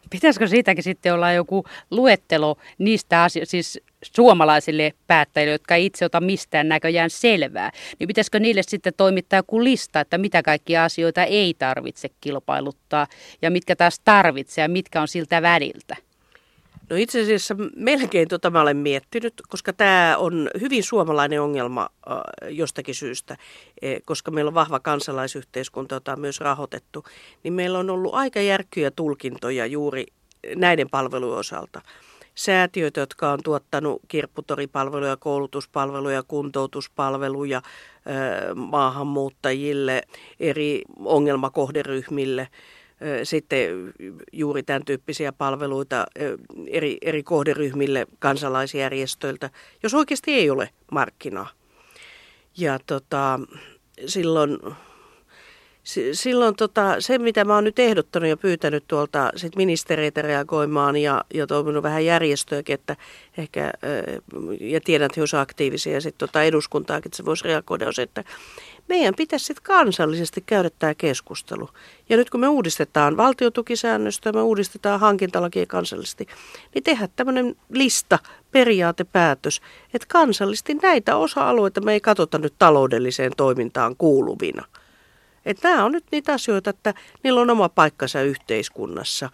Pitäisikö siitäkin sitten olla joku luettelo niistä asioista, siis suomalaisille päättäjille, jotka ei itse ota mistään näköjään selvää, niin pitäisikö niille sitten toimittaa joku lista, että mitä kaikkia asioita ei tarvitse kilpailuttaa ja mitkä taas tarvitsee ja mitkä on siltä väliltä? No itse asiassa melkein tota mä olen miettinyt, koska tämä on hyvin suomalainen ongelma äh, jostakin syystä, e, koska meillä on vahva kansalaisyhteiskunta, jota on myös rahoitettu, niin meillä on ollut aika järkkyjä tulkintoja juuri näiden palvelujen osalta. Säätiöitä, jotka on tuottanut kirpputoripalveluja, koulutuspalveluja, kuntoutuspalveluja äh, maahanmuuttajille, eri ongelmakohderyhmille – sitten juuri tämän tyyppisiä palveluita eri, eri kohderyhmille kansalaisjärjestöiltä, jos oikeasti ei ole markkinaa. Ja tota, silloin, silloin tota, se, mitä mä oon nyt ehdottanut ja pyytänyt tuolta sit ministereitä reagoimaan ja, ja toiminut vähän järjestöäkin, että ehkä, ja tiedän, että he aktiivisia ja sitten tota eduskuntaakin, että se voisi reagoida, on se, että meidän pitäisi sitten kansallisesti käydä tämä keskustelu. Ja nyt kun me uudistetaan valtiotukisäännöstä, me uudistetaan hankintalakia kansallisesti, niin tehdä tämmöinen lista, periaatepäätös, että kansallisesti näitä osa-alueita me ei katsota nyt taloudelliseen toimintaan kuuluvina. Että nämä on nyt niitä asioita, että niillä on oma paikkansa yhteiskunnassa.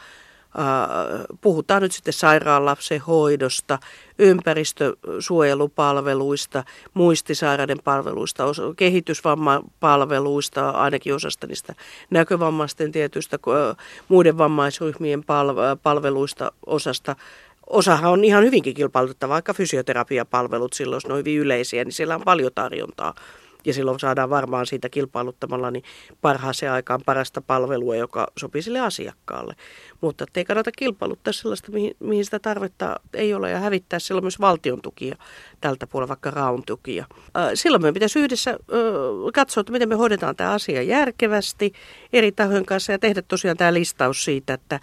Puhutaan nyt sitten sairaanlapsen hoidosta, ympäristösuojelupalveluista, muistisairaiden palveluista, kehitysvammapalveluista, ainakin osasta niistä näkövammaisten tietystä muiden vammaisryhmien palveluista osasta. Osahan on ihan hyvinkin kilpailutettava, vaikka fysioterapiapalvelut silloin, jos ne on hyvin yleisiä, niin siellä on paljon tarjontaa ja silloin saadaan varmaan siitä kilpailuttamalla niin parhaaseen aikaan parasta palvelua, joka sopii sille asiakkaalle. Mutta ei kannata kilpailuttaa sellaista, mihin, mihin sitä tarvetta ei ole ja hävittää silloin myös valtion tukia tältä puolella, vaikka raun tukia. Silloin meidän pitäisi yhdessä katsoa, että miten me hoidetaan tämä asia järkevästi eri tahojen kanssa ja tehdä tosiaan tämä listaus siitä, että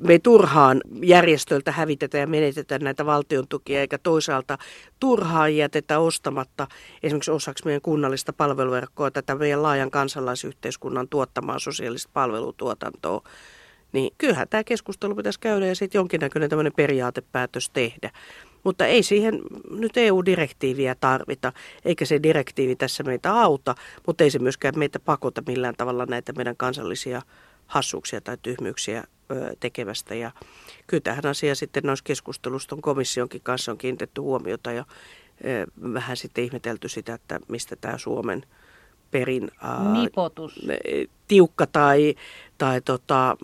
me turhaan järjestöiltä hävitetä ja menetetä näitä valtion tukia, eikä toisaalta turhaan jätetä ostamatta esimerkiksi osaksi meidän kunnallista palveluverkkoa tätä meidän laajan kansalaisyhteiskunnan tuottamaa sosiaalista palvelutuotantoa. Niin kyllähän tämä keskustelu pitäisi käydä ja sitten jonkinnäköinen tämmöinen periaatepäätös tehdä. Mutta ei siihen nyt EU-direktiiviä tarvita, eikä se direktiivi tässä meitä auta, mutta ei se myöskään meitä pakota millään tavalla näitä meidän kansallisia hassuuksia tai tyhmyyksiä tekemästä. Ja kyllä tähän asiaan sitten noissa keskustelussa komissionkin kanssa on kiinnitetty huomiota ja vähän sitten ihmetelty sitä, että mistä tämä Suomen perin Nipotus. tiukka tai, tai tota,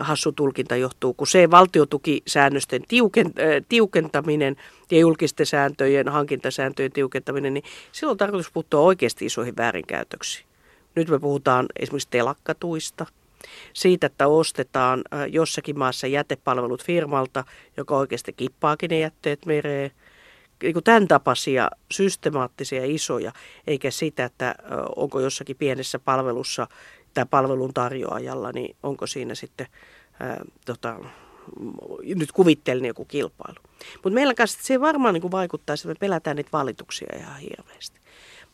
hassu tulkinta johtuu, kun se valtiotukisäännösten tiukentaminen ja julkisten sääntöjen, hankintasääntöjen tiukentaminen, niin silloin on tarkoitus puuttua oikeasti isoihin väärinkäytöksiin. Nyt me puhutaan esimerkiksi telakkatuista, siitä, että ostetaan jossakin maassa jätepalvelut firmalta, joka oikeasti kippaakin ne jätteet mereen. Niin kuin tämän tapaisia systemaattisia isoja, eikä sitä, että onko jossakin pienessä palvelussa tai palvelun tarjoajalla, niin onko siinä sitten ää, tota, nyt kuvittelin joku kilpailu. Mutta meillä kanssa se varmaan niin vaikuttaa, että me pelätään niitä valituksia ihan hirveästi.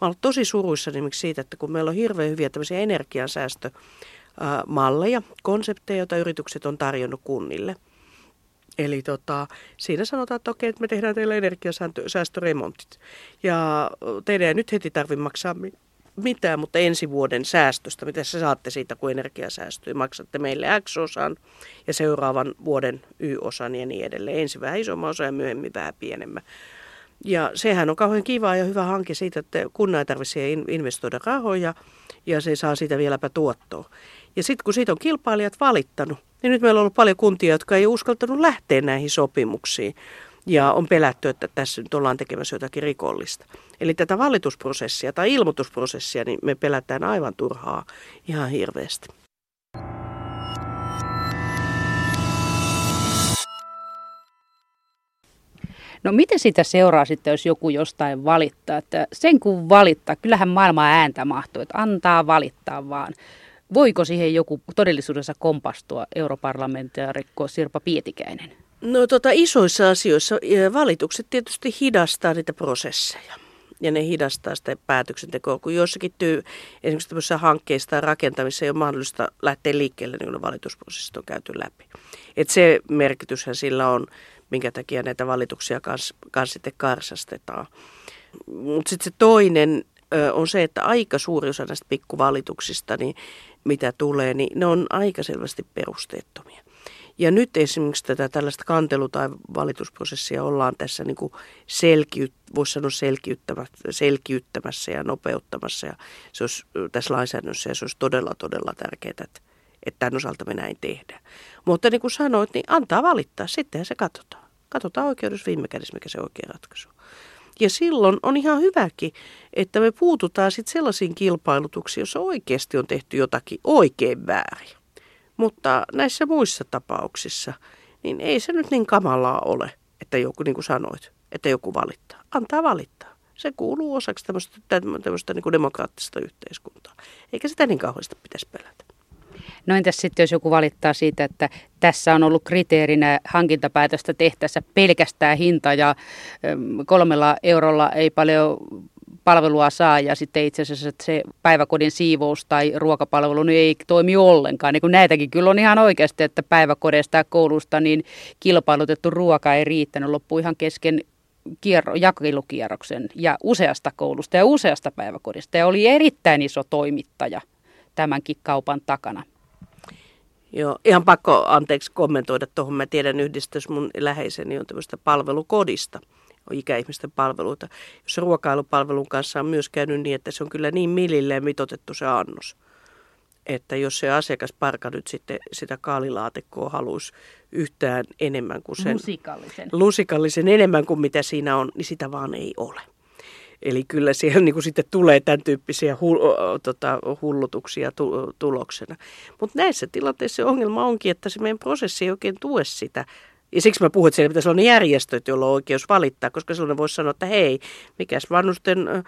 Mä olen tosi suruissa nimittäin siitä, että kun meillä on hirveän hyviä tämmöisiä energiansäästömalleja, konsepteja, joita yritykset on tarjonnut kunnille. Eli tota, siinä sanotaan, että okei, että me tehdään teille energiasäästöremontit. Ja teidän ei nyt heti tarvitse maksaa mitään, mutta ensi vuoden säästöstä, mitä sä saatte siitä, kun energia säästyy, maksatte meille X-osan ja seuraavan vuoden Y-osan ja niin edelleen. Ensi vähän isomman osa ja myöhemmin vähän pienemmän. Ja sehän on kauhean kiva ja hyvä hanke siitä, että kunnan ei tarvitse investoida rahoja ja se saa siitä vieläpä tuottoa. Ja sitten kun siitä on kilpailijat valittanut, niin nyt meillä on ollut paljon kuntia, jotka ei uskaltanut lähteä näihin sopimuksiin. Ja on pelätty, että tässä nyt ollaan tekemässä jotakin rikollista. Eli tätä valitusprosessia tai ilmoitusprosessia, niin me pelätään aivan turhaa ihan hirveästi. No miten sitä seuraa sitten, jos joku jostain valittaa? Että sen kun valittaa, kyllähän maailma ääntä mahtuu, että antaa valittaa vaan. Voiko siihen joku todellisuudessa kompastua europarlamentaarikko Sirpa Pietikäinen? No tota, isoissa asioissa valitukset tietysti hidastaa niitä prosesseja ja ne hidastaa sitä päätöksentekoa, kun jossakin tyy, esimerkiksi tämmöisissä hankkeissa tai rakentamisessa ei ole mahdollista lähteä liikkeelle, niin kun valitusprosessit on käyty läpi. Et se merkityshän sillä on minkä takia näitä valituksia kanssa kans sitten karsastetaan. Mutta sitten se toinen on se, että aika suuri osa näistä pikkuvalituksista, niin mitä tulee, niin ne on aika selvästi perusteettomia. Ja nyt esimerkiksi tätä tällaista kantelu- tai valitusprosessia ollaan tässä niin kuin selkiyt, voisi sanoa selkiyttämässä ja nopeuttamassa. Ja se olisi tässä lainsäädännössä ja se olisi todella, todella tärkeää, että että tämän osalta me näin tehdään. Mutta niin kuin sanoit, niin antaa valittaa, sittenhän se katsotaan. Katsotaan oikeudessa viime kädessä, mikä se oikea ratkaisu ja silloin on ihan hyväkin, että me puututaan sitten sellaisiin kilpailutuksiin, joissa oikeasti on tehty jotakin oikein väärin. Mutta näissä muissa tapauksissa, niin ei se nyt niin kamalaa ole, että joku, niin kuin sanoit, että joku valittaa. Antaa valittaa. Se kuuluu osaksi tämmöistä, tämmöistä niin kuin demokraattista yhteiskuntaa. Eikä sitä niin kauheasti pitäisi pelätä. No entäs sitten, jos joku valittaa siitä, että tässä on ollut kriteerinä hankintapäätöstä tehtäessä pelkästään hinta ja kolmella eurolla ei paljon palvelua saa ja sitten itse asiassa että se päiväkodin siivous tai ruokapalvelu niin ei toimi ollenkaan. Niin kun näitäkin kyllä on ihan oikeasti, että päiväkodeista ja koulusta niin kilpailutettu ruoka ei riittänyt, loppu ihan kesken kierro, jakelukierroksen ja useasta koulusta ja useasta päiväkodista. Ja oli erittäin iso toimittaja tämänkin kaupan takana. Joo, ihan pakko anteeksi kommentoida tuohon. Mä tiedän yhdistys mun läheiseni on tämmöistä palvelukodista, on ikäihmisten palveluita, jos ruokailupalvelun kanssa on myös käynyt niin, että se on kyllä niin millilleen mitotettu se annos. Että jos se asiakasparka nyt sitten sitä kaalilaatikkoa haluaisi yhtään enemmän kuin sen... Lusikallisen. Lusikallisen enemmän kuin mitä siinä on, niin sitä vaan ei ole. Eli kyllä siellä niin kuin sitten tulee tämän tyyppisiä hull, tota, hullutuksia tu, tuloksena. Mutta näissä tilanteissa se ongelma onkin, että se meidän prosessi ei oikein tue sitä. Ja siksi mä puhun, että siellä pitäisi olla ne järjestöt, joilla on oikeus valittaa, koska silloin voisi sanoa, että hei, mikäs vanhusten ä,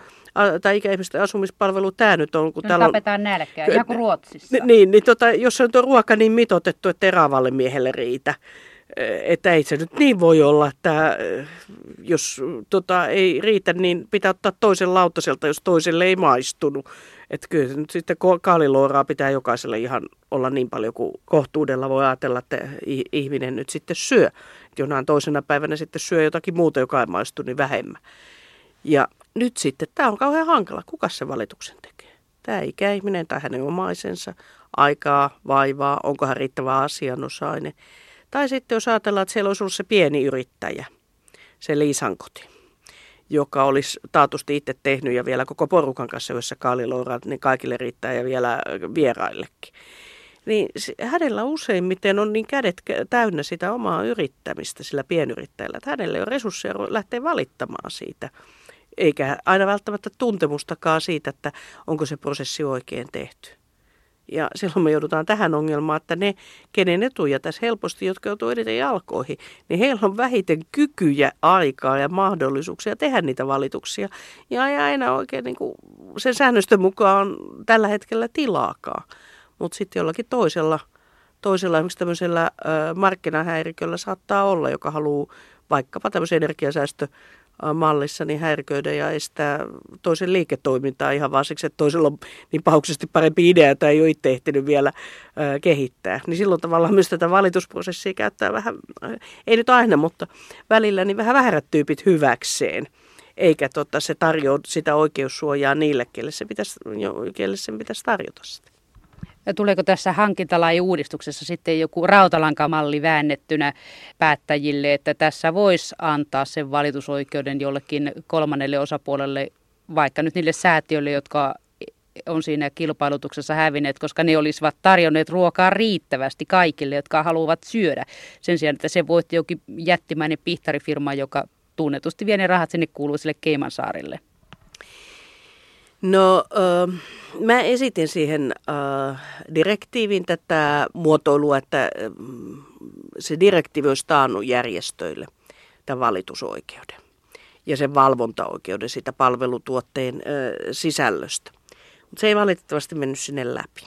tai ikäihmisten asumispalvelu tämä nyt on. Kun no, täällä on, tapetaan nälkää, ihan kuin Ruotsissa. Niin, niin tota, jos on tuo ruoka niin mitotettu, että teravalle miehelle riitä, että ei se nyt niin voi olla, että jos tota, ei riitä, niin pitää ottaa toisen lautaselta, jos toiselle ei maistunut. Että kyllä se nyt sitten kaalilooraa pitää jokaiselle ihan olla niin paljon kuin kohtuudella voi ajatella, että ihminen nyt sitten syö. Että jonain toisena päivänä sitten syö jotakin muuta, joka ei maistu, niin vähemmän. Ja nyt sitten, tämä on kauhean hankala. Kuka se valituksen tekee? Tämä ikäihminen tai hänen omaisensa, aikaa, vaivaa, onko hän riittävä asianosainen. Tai sitten jos ajatellaan, että siellä olisi ollut se pieni yrittäjä, se Liisankoti, joka olisi taatusti itse tehnyt ja vielä koko porukan kanssa, jossa kaalilourat, niin kaikille riittää ja vielä vieraillekin. Niin hänellä useimmiten on niin kädet täynnä sitä omaa yrittämistä sillä pienyrittäjällä, että hänellä ole resursseja lähteä valittamaan siitä. Eikä aina välttämättä tuntemustakaan siitä, että onko se prosessi oikein tehty. Ja silloin me joudutaan tähän ongelmaan, että ne, kenen etuja tässä helposti, jotka joutuu eniten jalkoihin, niin heillä on vähiten kykyjä, aikaa ja mahdollisuuksia tehdä niitä valituksia. Ja ei aina oikein niin kuin sen säännöstön mukaan tällä hetkellä tilaakaan. Mutta sitten jollakin toisella, toisella esimerkiksi tämmöisellä markkinahäiriköllä saattaa olla, joka haluaa vaikkapa tämmöisen energiasäästö mallissa niin häiriköidä ja estää toisen liiketoimintaa ihan vaan siksi, että toisella on niin pauksesti parempi idea tai ei ole itse ehtinyt vielä ää, kehittää. Niin silloin tavallaan myös tätä valitusprosessia käyttää vähän, ei nyt aina, mutta välillä niin vähän väärät tyypit hyväkseen. Eikä tota, se tarjoa sitä oikeussuojaa niille, kelle, se pitäisi, kelle sen pitäisi tarjota sitä. Ja tuleeko tässä hankintalain uudistuksessa sitten joku rautalankamalli väännettynä päättäjille, että tässä voisi antaa sen valitusoikeuden jollekin kolmannelle osapuolelle, vaikka nyt niille säätiöille, jotka on siinä kilpailutuksessa hävinneet, koska ne olisivat tarjonneet ruokaa riittävästi kaikille, jotka haluavat syödä. Sen sijaan, että se voitti jokin jättimäinen pihtarifirma, joka tunnetusti vie ne rahat sinne kuuluisille Keimansaarille. No, äh, mä esitin siihen äh, direktiivin tätä muotoilua, että äh, se direktiivi olisi taannut järjestöille tämän valitusoikeuden ja sen valvontaoikeuden siitä palvelutuotteen äh, sisällöstä. Mutta se ei valitettavasti mennyt sinne läpi.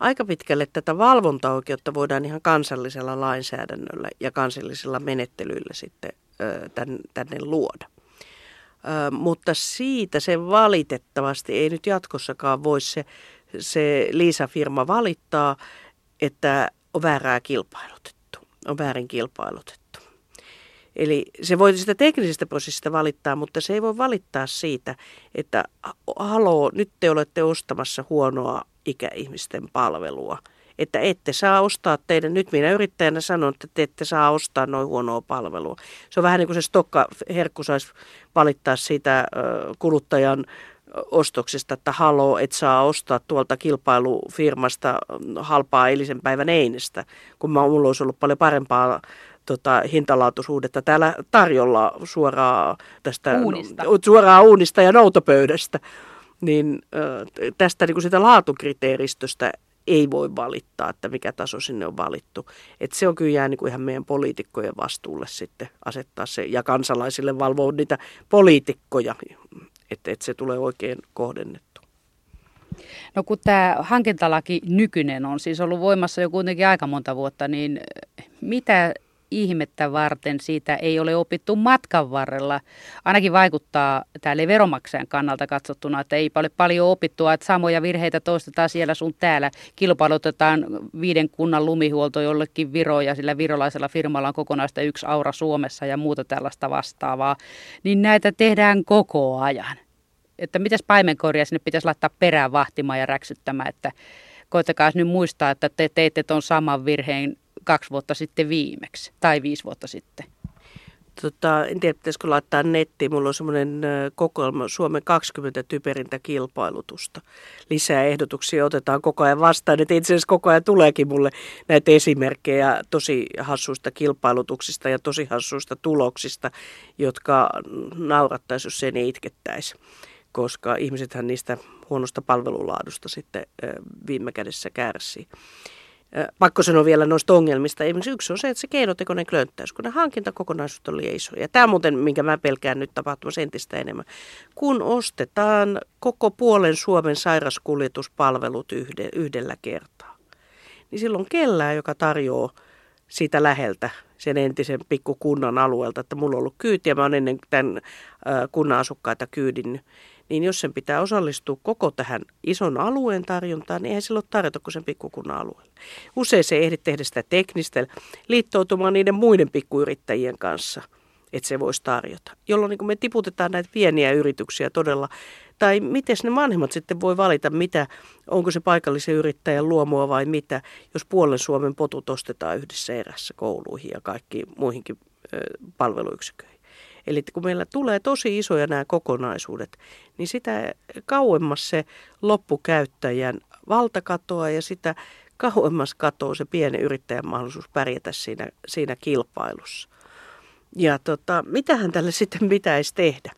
Aika pitkälle tätä valvontaoikeutta voidaan ihan kansallisella lainsäädännöllä ja kansallisilla menettelyillä sitten äh, tänne luoda mutta siitä se valitettavasti ei nyt jatkossakaan voi se, se Liisa-firma valittaa, että on väärää kilpailutettu, on väärin kilpailutettu. Eli se voi sitä teknisestä prosessista valittaa, mutta se ei voi valittaa siitä, että haloo, nyt te olette ostamassa huonoa ikäihmisten palvelua – että ette saa ostaa teidän, nyt minä yrittäjänä sanon, että te ette saa ostaa noin huonoa palvelua. Se on vähän niin kuin se stokka herkku saisi valittaa siitä kuluttajan ostoksesta, että haloo, et saa ostaa tuolta kilpailufirmasta halpaa eilisen päivän einestä, kun mä, mulla olisi ollut paljon parempaa tota, hintalaatuisuudetta täällä tarjolla suoraan tästä uunista, suoraan uunista ja noutopöydästä. Niin tästä niin kuin sitä laatukriteeristöstä ei voi valittaa, että mikä taso sinne on valittu. että se on kyllä jää niin kuin ihan meidän poliitikkojen vastuulle sitten asettaa se ja kansalaisille valvoa niitä poliitikkoja, että, että se tulee oikein kohdennettu. No kun tämä hankintalaki nykyinen on siis ollut voimassa jo kuitenkin aika monta vuotta, niin mitä ihmettä varten siitä ei ole opittu matkan varrella. Ainakin vaikuttaa täällä veromaksajan kannalta katsottuna, että ei ole paljon opittua, että samoja virheitä toistetaan siellä sun täällä. Kilpailutetaan viiden kunnan lumihuolto jollekin Viro ja sillä virolaisella firmalla on kokonaista yksi aura Suomessa ja muuta tällaista vastaavaa. Niin näitä tehdään koko ajan. Että mitäs paimenkorja sinne pitäisi laittaa perään vahtimaan ja räksyttämään, että koittakaa nyt muistaa, että te teitte tuon saman virheen kaksi vuotta sitten viimeksi tai viisi vuotta sitten? Tota, en tiedä, pitäisikö laittaa nettiin. Mulla on semmoinen kokoelma Suomen 20 typerintä kilpailutusta. Lisää ehdotuksia otetaan koko ajan vastaan. Että itse asiassa koko ajan tuleekin mulle näitä esimerkkejä tosi hassuista kilpailutuksista ja tosi hassuista tuloksista, jotka naurattaisi, jos sen ei itkettäisi. Koska ihmisethän niistä huonosta palvelulaadusta sitten viime kädessä kärsii pakko sanoa vielä noista ongelmista. Esimerkiksi yksi on se, että se keinotekoinen klönttäys, kun ne hankintakokonaisuudet on liian isoja. Tämä muuten, minkä mä pelkään nyt tapahtumassa entistä enemmän. Kun ostetaan koko puolen Suomen sairaskuljetuspalvelut yhdellä kertaa, niin silloin kellään, joka tarjoaa siitä läheltä sen entisen pikkukunnan alueelta, että mulla on ollut kyytiä, mä oon ennen tämän kunnan asukkaita kyydinnyt niin jos sen pitää osallistua koko tähän ison alueen tarjontaan, niin eihän silloin tarjota kuin sen pikkukunnan alueelle. Usein se ehdi tehdä sitä teknistä liittoutumaan niiden muiden pikkuyrittäjien kanssa, että se voisi tarjota. Jolloin niin me tiputetaan näitä pieniä yrityksiä todella, tai miten ne vanhemmat sitten voi valita, mitä, onko se paikallisen yrittäjän luomua vai mitä, jos puolen Suomen potut ostetaan yhdessä erässä kouluihin ja kaikkiin muihinkin palveluyksiköihin. Eli kun meillä tulee tosi isoja nämä kokonaisuudet, niin sitä kauemmas se loppukäyttäjän valta katoaa ja sitä kauemmas katoaa se pienen yrittäjän mahdollisuus pärjätä siinä, siinä kilpailussa. Ja tota, mitähän tälle sitten pitäisi tehdä?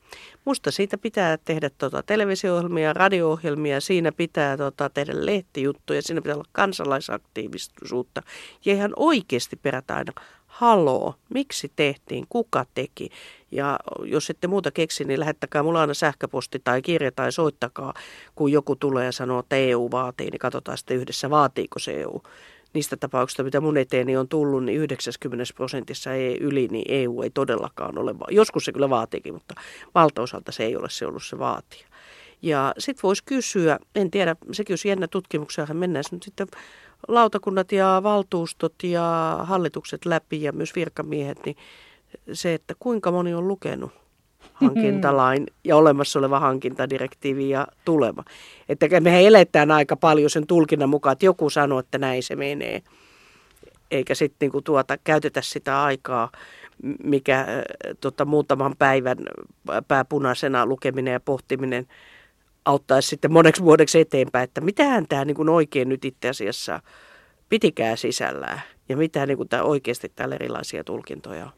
Musta siitä pitää tehdä tota, televisio-ohjelmia, radio-ohjelmia, siinä pitää tota, tehdä lehtijuttuja, siinä pitää olla kansalaisaktiivisuutta ja ihan oikeasti perätä aina haloo, miksi tehtiin, kuka teki. Ja jos ette muuta keksi, niin lähettäkää mulla aina sähköposti tai kirja tai soittakaa, kun joku tulee ja sanoo, että EU vaatii, niin katsotaan sitten yhdessä, vaatiiko se EU. Niistä tapauksista, mitä mun eteeni on tullut, niin 90 prosentissa ei yli, niin EU ei todellakaan ole. Joskus se kyllä vaatiikin, mutta valtaosalta se ei ole se ollut se vaatia. Ja sitten voisi kysyä, en tiedä, sekin olisi jännä tutkimuksia, mennään nyt sitten lautakunnat ja valtuustot ja hallitukset läpi ja myös virkamiehet, niin se, että kuinka moni on lukenut hankintalain ja olemassa oleva hankintadirektiivi ja tuleva. Että mehän eletään aika paljon sen tulkinnan mukaan, että joku sanoo, että näin se menee. Eikä sitten niinku tuota, käytetä sitä aikaa, mikä tota, muutaman päivän pääpunaisena lukeminen ja pohtiminen – auttaisi sitten moneksi vuodeksi eteenpäin, että mitähän tämä niin kuin oikein nyt itse asiassa pitikää sisällään ja mitä niin kuin tämä oikeasti täällä erilaisia tulkintoja on.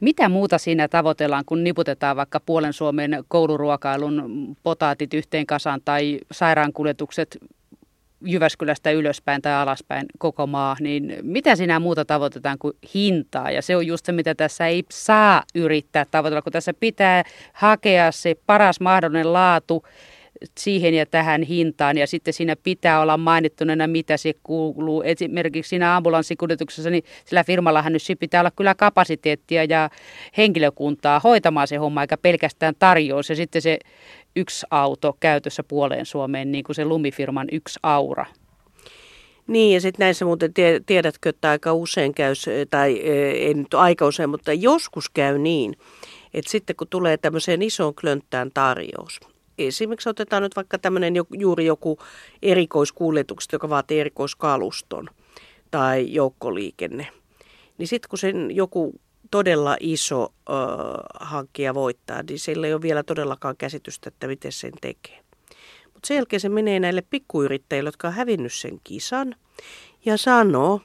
Mitä muuta siinä tavoitellaan, kun niputetaan vaikka puolen Suomen kouluruokailun potaatit yhteen kasaan tai sairaankuljetukset Jyväskylästä ylöspäin tai alaspäin koko maa, niin mitä sinä muuta tavoitetaan kuin hintaa? Ja se on just se, mitä tässä ei saa yrittää tavoitella, kun tässä pitää hakea se paras mahdollinen laatu siihen ja tähän hintaan ja sitten siinä pitää olla mainittuna, mitä se kuuluu. Esimerkiksi siinä ambulanssikuljetuksessa, niin sillä firmallahan nyt pitää olla kyllä kapasiteettia ja henkilökuntaa hoitamaan se homma, eikä pelkästään tarjous. Ja sitten se yksi auto käytössä puoleen Suomeen, niin kuin se lumifirman yksi aura. Niin, ja sitten näissä muuten tiedätkö, että aika usein käy, tai ei nyt aika usein, mutta joskus käy niin, että sitten kun tulee tämmöiseen isoon klönttään tarjous, esimerkiksi otetaan nyt vaikka tämmöinen juuri joku erikoiskuljetukset, joka vaatii erikoiskaluston tai joukkoliikenne, niin sitten kun sen joku todella iso ö, hankkija voittaa, niin sillä ei ole vielä todellakaan käsitystä, että miten sen tekee. Mutta sen jälkeen se menee näille pikkuyrittäjille, jotka on hävinnyt sen kisan, ja sanoo,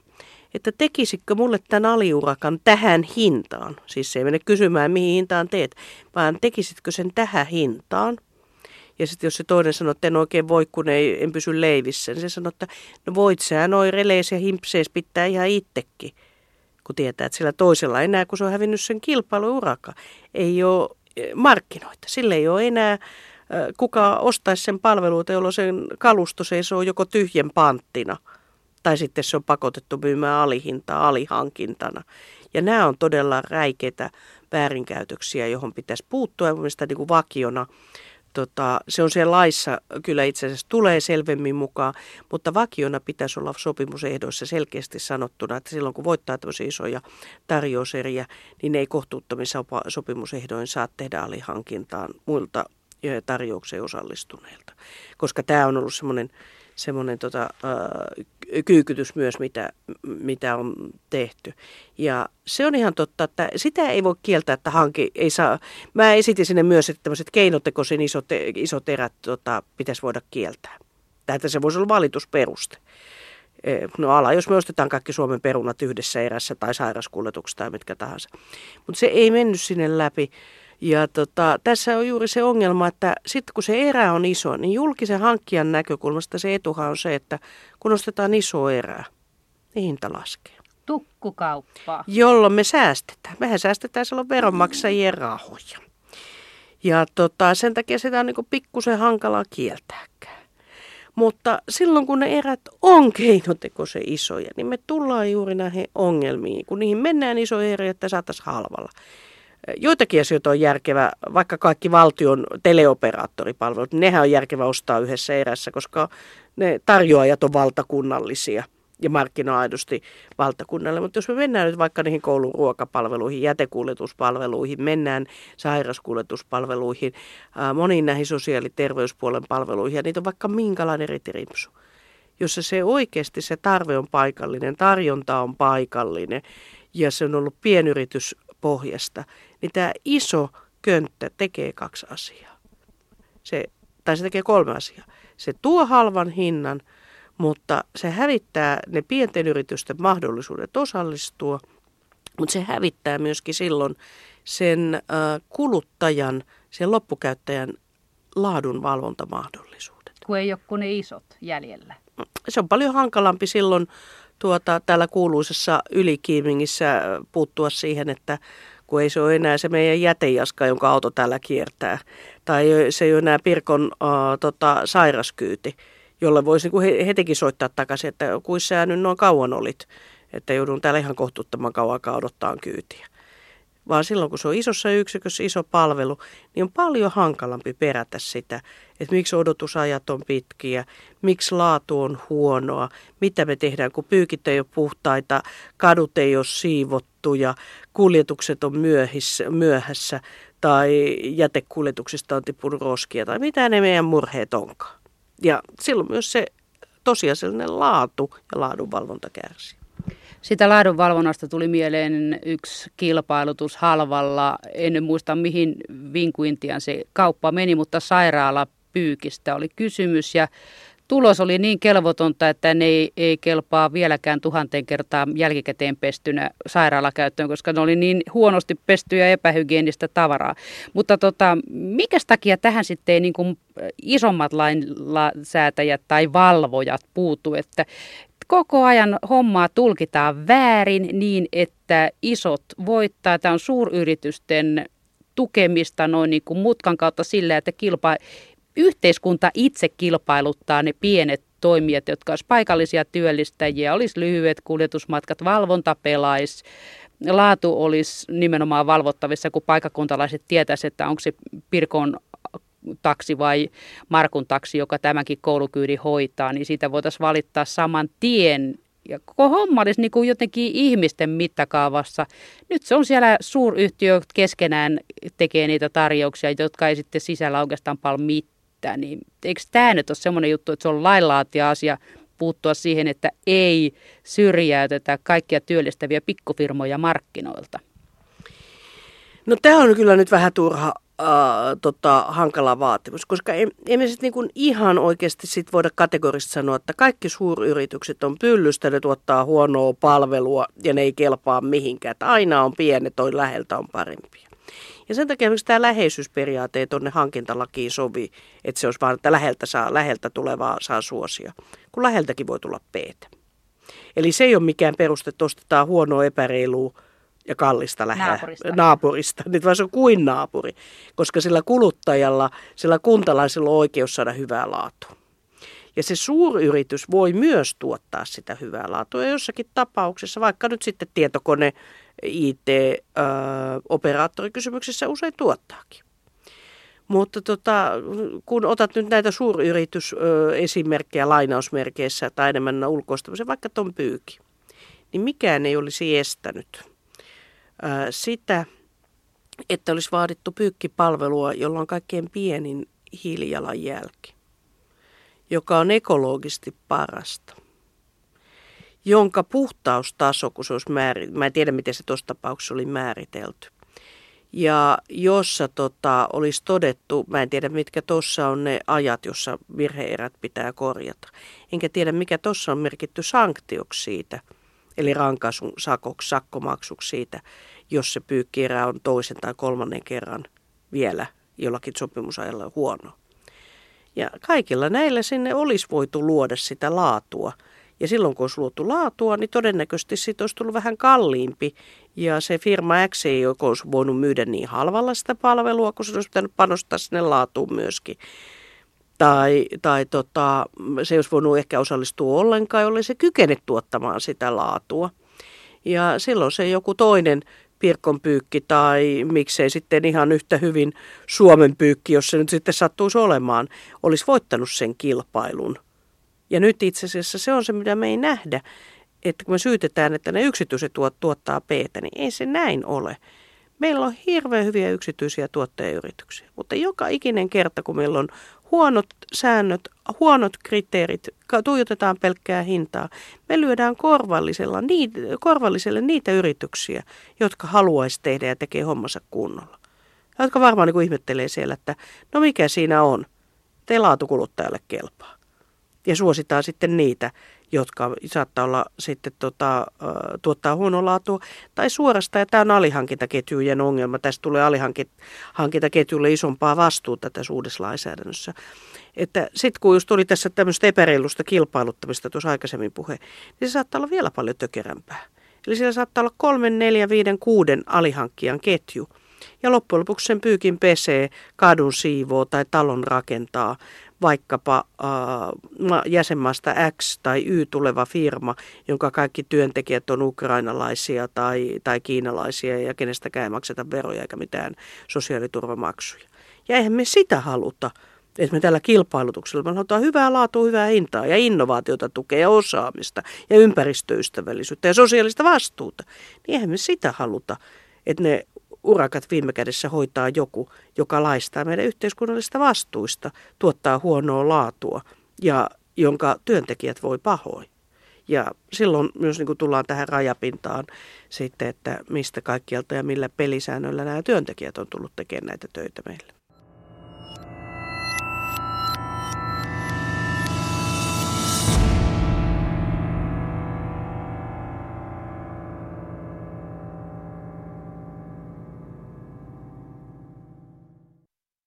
että tekisitkö mulle tämän aliurakan tähän hintaan. Siis se ei mene kysymään, mihin hintaan teet, vaan tekisitkö sen tähän hintaan. Ja sitten jos se toinen sanoo, että en oikein voi, kun ei, en pysy leivissä, niin se sanoo, että no voit sä noin releis ja himpseis pitää ihan itsekin. Kun tietää, että sillä toisella enää, kun se on hävinnyt sen kilpailuuraka, ei ole eh, markkinoita. Sillä ei ole enää kuka ostaisi sen palveluita, jolloin sen kalusto seisoo joko tyhjen panttina tai sitten se on pakotettu myymään alihintaa alihankintana. Ja nämä on todella räikeitä väärinkäytöksiä, johon pitäisi puuttua ja mielestäni niin vakiona. Tota, se on siellä laissa kyllä itse asiassa tulee selvemmin mukaan, mutta vakiona pitäisi olla sopimusehdoissa selkeästi sanottuna, että silloin kun voittaa tämmöisiä isoja tarjouseriä, niin ei kohtuuttomissa sopimusehdoin saa tehdä alihankintaan muilta tarjoukseen osallistuneilta. Koska tämä on ollut semmoinen semmoinen tota, kyykytys myös, mitä, mitä on tehty. Ja se on ihan totta, että sitä ei voi kieltää, että hanki ei saa. Mä esitin sinne myös, että tämmöiset keinotekoisen isot, isot erät tota, pitäisi voida kieltää. Että se voisi olla valitusperuste. No ala, jos me ostetaan kaikki Suomen perunat yhdessä erässä tai sairaskuljetuksessa tai mitkä tahansa. Mutta se ei mennyt sinne läpi. Ja tota, tässä on juuri se ongelma, että sitten kun se erä on iso, niin julkisen hankkijan näkökulmasta se etuhan on se, että kun ostetaan iso erää, niin hinta laskee. Tukkukauppa. Jolloin me säästetään. Mehän säästetään silloin veronmaksajien rahoja. Ja tota, sen takia sitä on niin pikkusen hankalaa kieltääkään. Mutta silloin kun ne erät on keinotekoisen isoja, niin me tullaan juuri näihin ongelmiin. Kun niihin mennään iso eri, että saataisiin halvalla. Joitakin asioita on järkevä, vaikka kaikki valtion teleoperaattoripalvelut, nehän on järkevä ostaa yhdessä erässä, koska ne tarjoajat on valtakunnallisia ja markkinoaidosti valtakunnalle. Mutta jos me mennään nyt vaikka niihin koulun ruokapalveluihin, jätekuljetuspalveluihin, mennään sairaskuljetuspalveluihin, moniin näihin sosiaali- ja terveyspuolen palveluihin, ja niitä on vaikka minkälainen ritirimpsu jossa se oikeasti se tarve on paikallinen, tarjonta on paikallinen ja se on ollut pienyrityspohjasta, niin tämä iso könttä tekee kaksi asiaa. Se, tai se tekee kolme asiaa. Se tuo halvan hinnan, mutta se hävittää ne pienten yritysten mahdollisuudet osallistua, mutta se hävittää myöskin silloin sen kuluttajan, sen loppukäyttäjän laadun valvontamahdollisuudet. Kun ei ole kuin ne isot jäljellä. Se on paljon hankalampi silloin tuota, täällä kuuluisessa ylikiimingissä puuttua siihen, että kun ei se ole enää se meidän jätejaska, jonka auto täällä kiertää. Tai se ei ole enää Pirkon uh, tota, sairaskyyti, jolle voisi niin hetikin soittaa takaisin, että kuissa nyt noin kauan olit, että joudun täällä ihan kohtuuttoman kauan odottaa kyytiä vaan silloin kun se on isossa yksikössä iso palvelu, niin on paljon hankalampi perätä sitä, että miksi odotusajat on pitkiä, miksi laatu on huonoa, mitä me tehdään, kun pyykit ei ole puhtaita, kadut ei ole siivottuja, kuljetukset on myöhissä, myöhässä tai jätekuljetuksista on tippunut roskia tai mitä ne meidän murheet onkaan. Ja silloin myös se tosiasiallinen laatu ja laadunvalvonta kärsii. Sitä laadunvalvonnasta tuli mieleen yksi kilpailutus halvalla. En muista mihin vinkuintian se kauppa meni, mutta sairaala pyykistä oli kysymys ja tulos oli niin kelvotonta, että ne ei, ei kelpaa vieläkään tuhanteen kertaa jälkikäteen pestynä sairaalakäyttöön, koska ne oli niin huonosti pestyä ja epähygienistä tavaraa. Mutta tota, mikä takia tähän sitten ei niin kuin isommat lainsäätäjät tai valvojat puutu, että koko ajan hommaa tulkitaan väärin niin, että isot voittaa. Tämä on suuryritysten tukemista noin niin kuin mutkan kautta sillä, että kilpa, yhteiskunta itse kilpailuttaa ne pienet toimijat, jotka olisivat paikallisia työllistäjiä, olisi lyhyet kuljetusmatkat, valvonta pelaisi, laatu olisi nimenomaan valvottavissa, kun paikakuntalaiset tietäisivät, että onko se Pirkon taksi vai Markun taksi, joka tämänkin koulukyydin hoitaa, niin siitä voitaisiin valittaa saman tien. Ja koko homma olisi niin kuin jotenkin ihmisten mittakaavassa. Nyt se on siellä suuryhtiö keskenään tekee niitä tarjouksia, jotka ei sitten sisällä oikeastaan paljon mitään. Niin eikö tämä nyt ole semmoinen juttu, että se on lainlaatia asia puuttua siihen, että ei syrjäytetä kaikkia työllistäviä pikkufirmoja markkinoilta? No tämä on kyllä nyt vähän turha äh, tota, hankala vaatimus, koska emme sitten niin ihan oikeasti sit voida kategorisesti sanoa, että kaikki suuryritykset on pyllystä, ne tuottaa huonoa palvelua ja ne ei kelpaa mihinkään. Että aina on pienet, toi läheltä on parempia. Ja sen takia esimerkiksi tämä läheisyysperiaate ei tuonne hankintalakiin sovi, että se olisi vaan, että läheltä, saa, läheltä tulevaa saa suosia, kun läheltäkin voi tulla peetä. Eli se ei ole mikään peruste, että ostetaan huonoa epäreilua ja kallista lähe, naapurista. naapurista, nyt vaan se on kuin naapuri, koska sillä kuluttajalla, sillä kuntalaisella on oikeus saada hyvää laatua. Ja se suuryritys voi myös tuottaa sitä hyvää laatua. Ja jossakin tapauksessa, vaikka nyt sitten tietokone, IT-operaattorikysymyksessä usein tuottaakin. Mutta tota, kun otat nyt näitä suuryritysesimerkkejä lainausmerkeissä tai enemmän ulkoistamisen, vaikka ton pyyki, niin mikään ei olisi estänyt sitä, että olisi vaadittu pyykkipalvelua, jolla on kaikkein pienin hiilijalanjälki, joka on ekologisesti parasta, jonka puhtaustaso, kun se olisi määritelty, mä en tiedä miten se tuossa tapauksessa oli määritelty, ja jossa tota, olisi todettu, mä en tiedä mitkä tuossa on ne ajat, jossa virheerät pitää korjata. Enkä tiedä mikä tuossa on merkitty sanktioksi siitä, eli rankaisun sakoksi, sakkomaksuksi siitä, jos se pyykkierä on toisen tai kolmannen kerran vielä jollakin sopimusajalla huono. Ja kaikilla näillä sinne olisi voitu luoda sitä laatua. Ja silloin kun olisi luotu laatua, niin todennäköisesti siitä olisi tullut vähän kalliimpi. Ja se firma X ei olisi voinut myydä niin halvalla sitä palvelua, kun se olisi pitänyt panostaa sinne laatuun myöskin. Tai, tai tota, se ei olisi voinut ehkä osallistua ollenkaan, jolle se kykene tuottamaan sitä laatua. Ja silloin se joku toinen pirkonpyykki tai miksei sitten ihan yhtä hyvin Suomen pyykki, jos se nyt sitten sattuisi olemaan, olisi voittanut sen kilpailun. Ja nyt itse asiassa se on se, mitä me ei nähdä, että kun me syytetään, että ne yksityiset tuot, tuottaa peetä, niin ei se näin ole. Meillä on hirveän hyviä yksityisiä tuottajayrityksiä, mutta joka ikinen kerta, kun meillä on huonot säännöt, huonot kriteerit, tuijotetaan pelkkää hintaa. Me lyödään korvallisella, niitä, korvalliselle niitä yrityksiä, jotka haluaisi tehdä ja tekee hommansa kunnolla. Jotka varmaan niin ihmettelee siellä, että no mikä siinä on, te laatukuluttajalle kelpaa. Ja suositaan sitten niitä, jotka saattaa olla sitten tota, tuottaa huonoa laatua, tai suorastaan, ja tämä on alihankintaketjujen ongelma, tästä tulee alihankintaketjulle isompaa vastuuta tässä uudessa lainsäädännössä. Että sitten kun just tuli tässä tämmöistä epäreilusta kilpailuttamista tuossa aikaisemmin puhe, niin se saattaa olla vielä paljon tökerämpää. Eli siellä saattaa olla kolmen, neljä, viiden, kuuden alihankkijan ketju. Ja loppujen lopuksi sen pyykin pesee, kadun siivoo tai talon rakentaa, vaikkapa äh, jäsenmaasta X tai Y tuleva firma, jonka kaikki työntekijät on ukrainalaisia tai, tai kiinalaisia ja kenestäkään ei makseta veroja eikä mitään sosiaaliturvamaksuja. Ja eihän me sitä haluta, että me tällä kilpailutuksella, me halutaan hyvää laatua, hyvää hintaa ja innovaatiota tukea osaamista ja ympäristöystävällisyyttä ja sosiaalista vastuuta. Niin eihän me sitä haluta, että ne urakat viime kädessä hoitaa joku, joka laistaa meidän yhteiskunnallisista vastuista, tuottaa huonoa laatua ja jonka työntekijät voi pahoin. Ja silloin myös niin kuin tullaan tähän rajapintaan sitten, että mistä kaikkialta ja millä pelisäännöillä nämä työntekijät on tullut tekemään näitä töitä meille.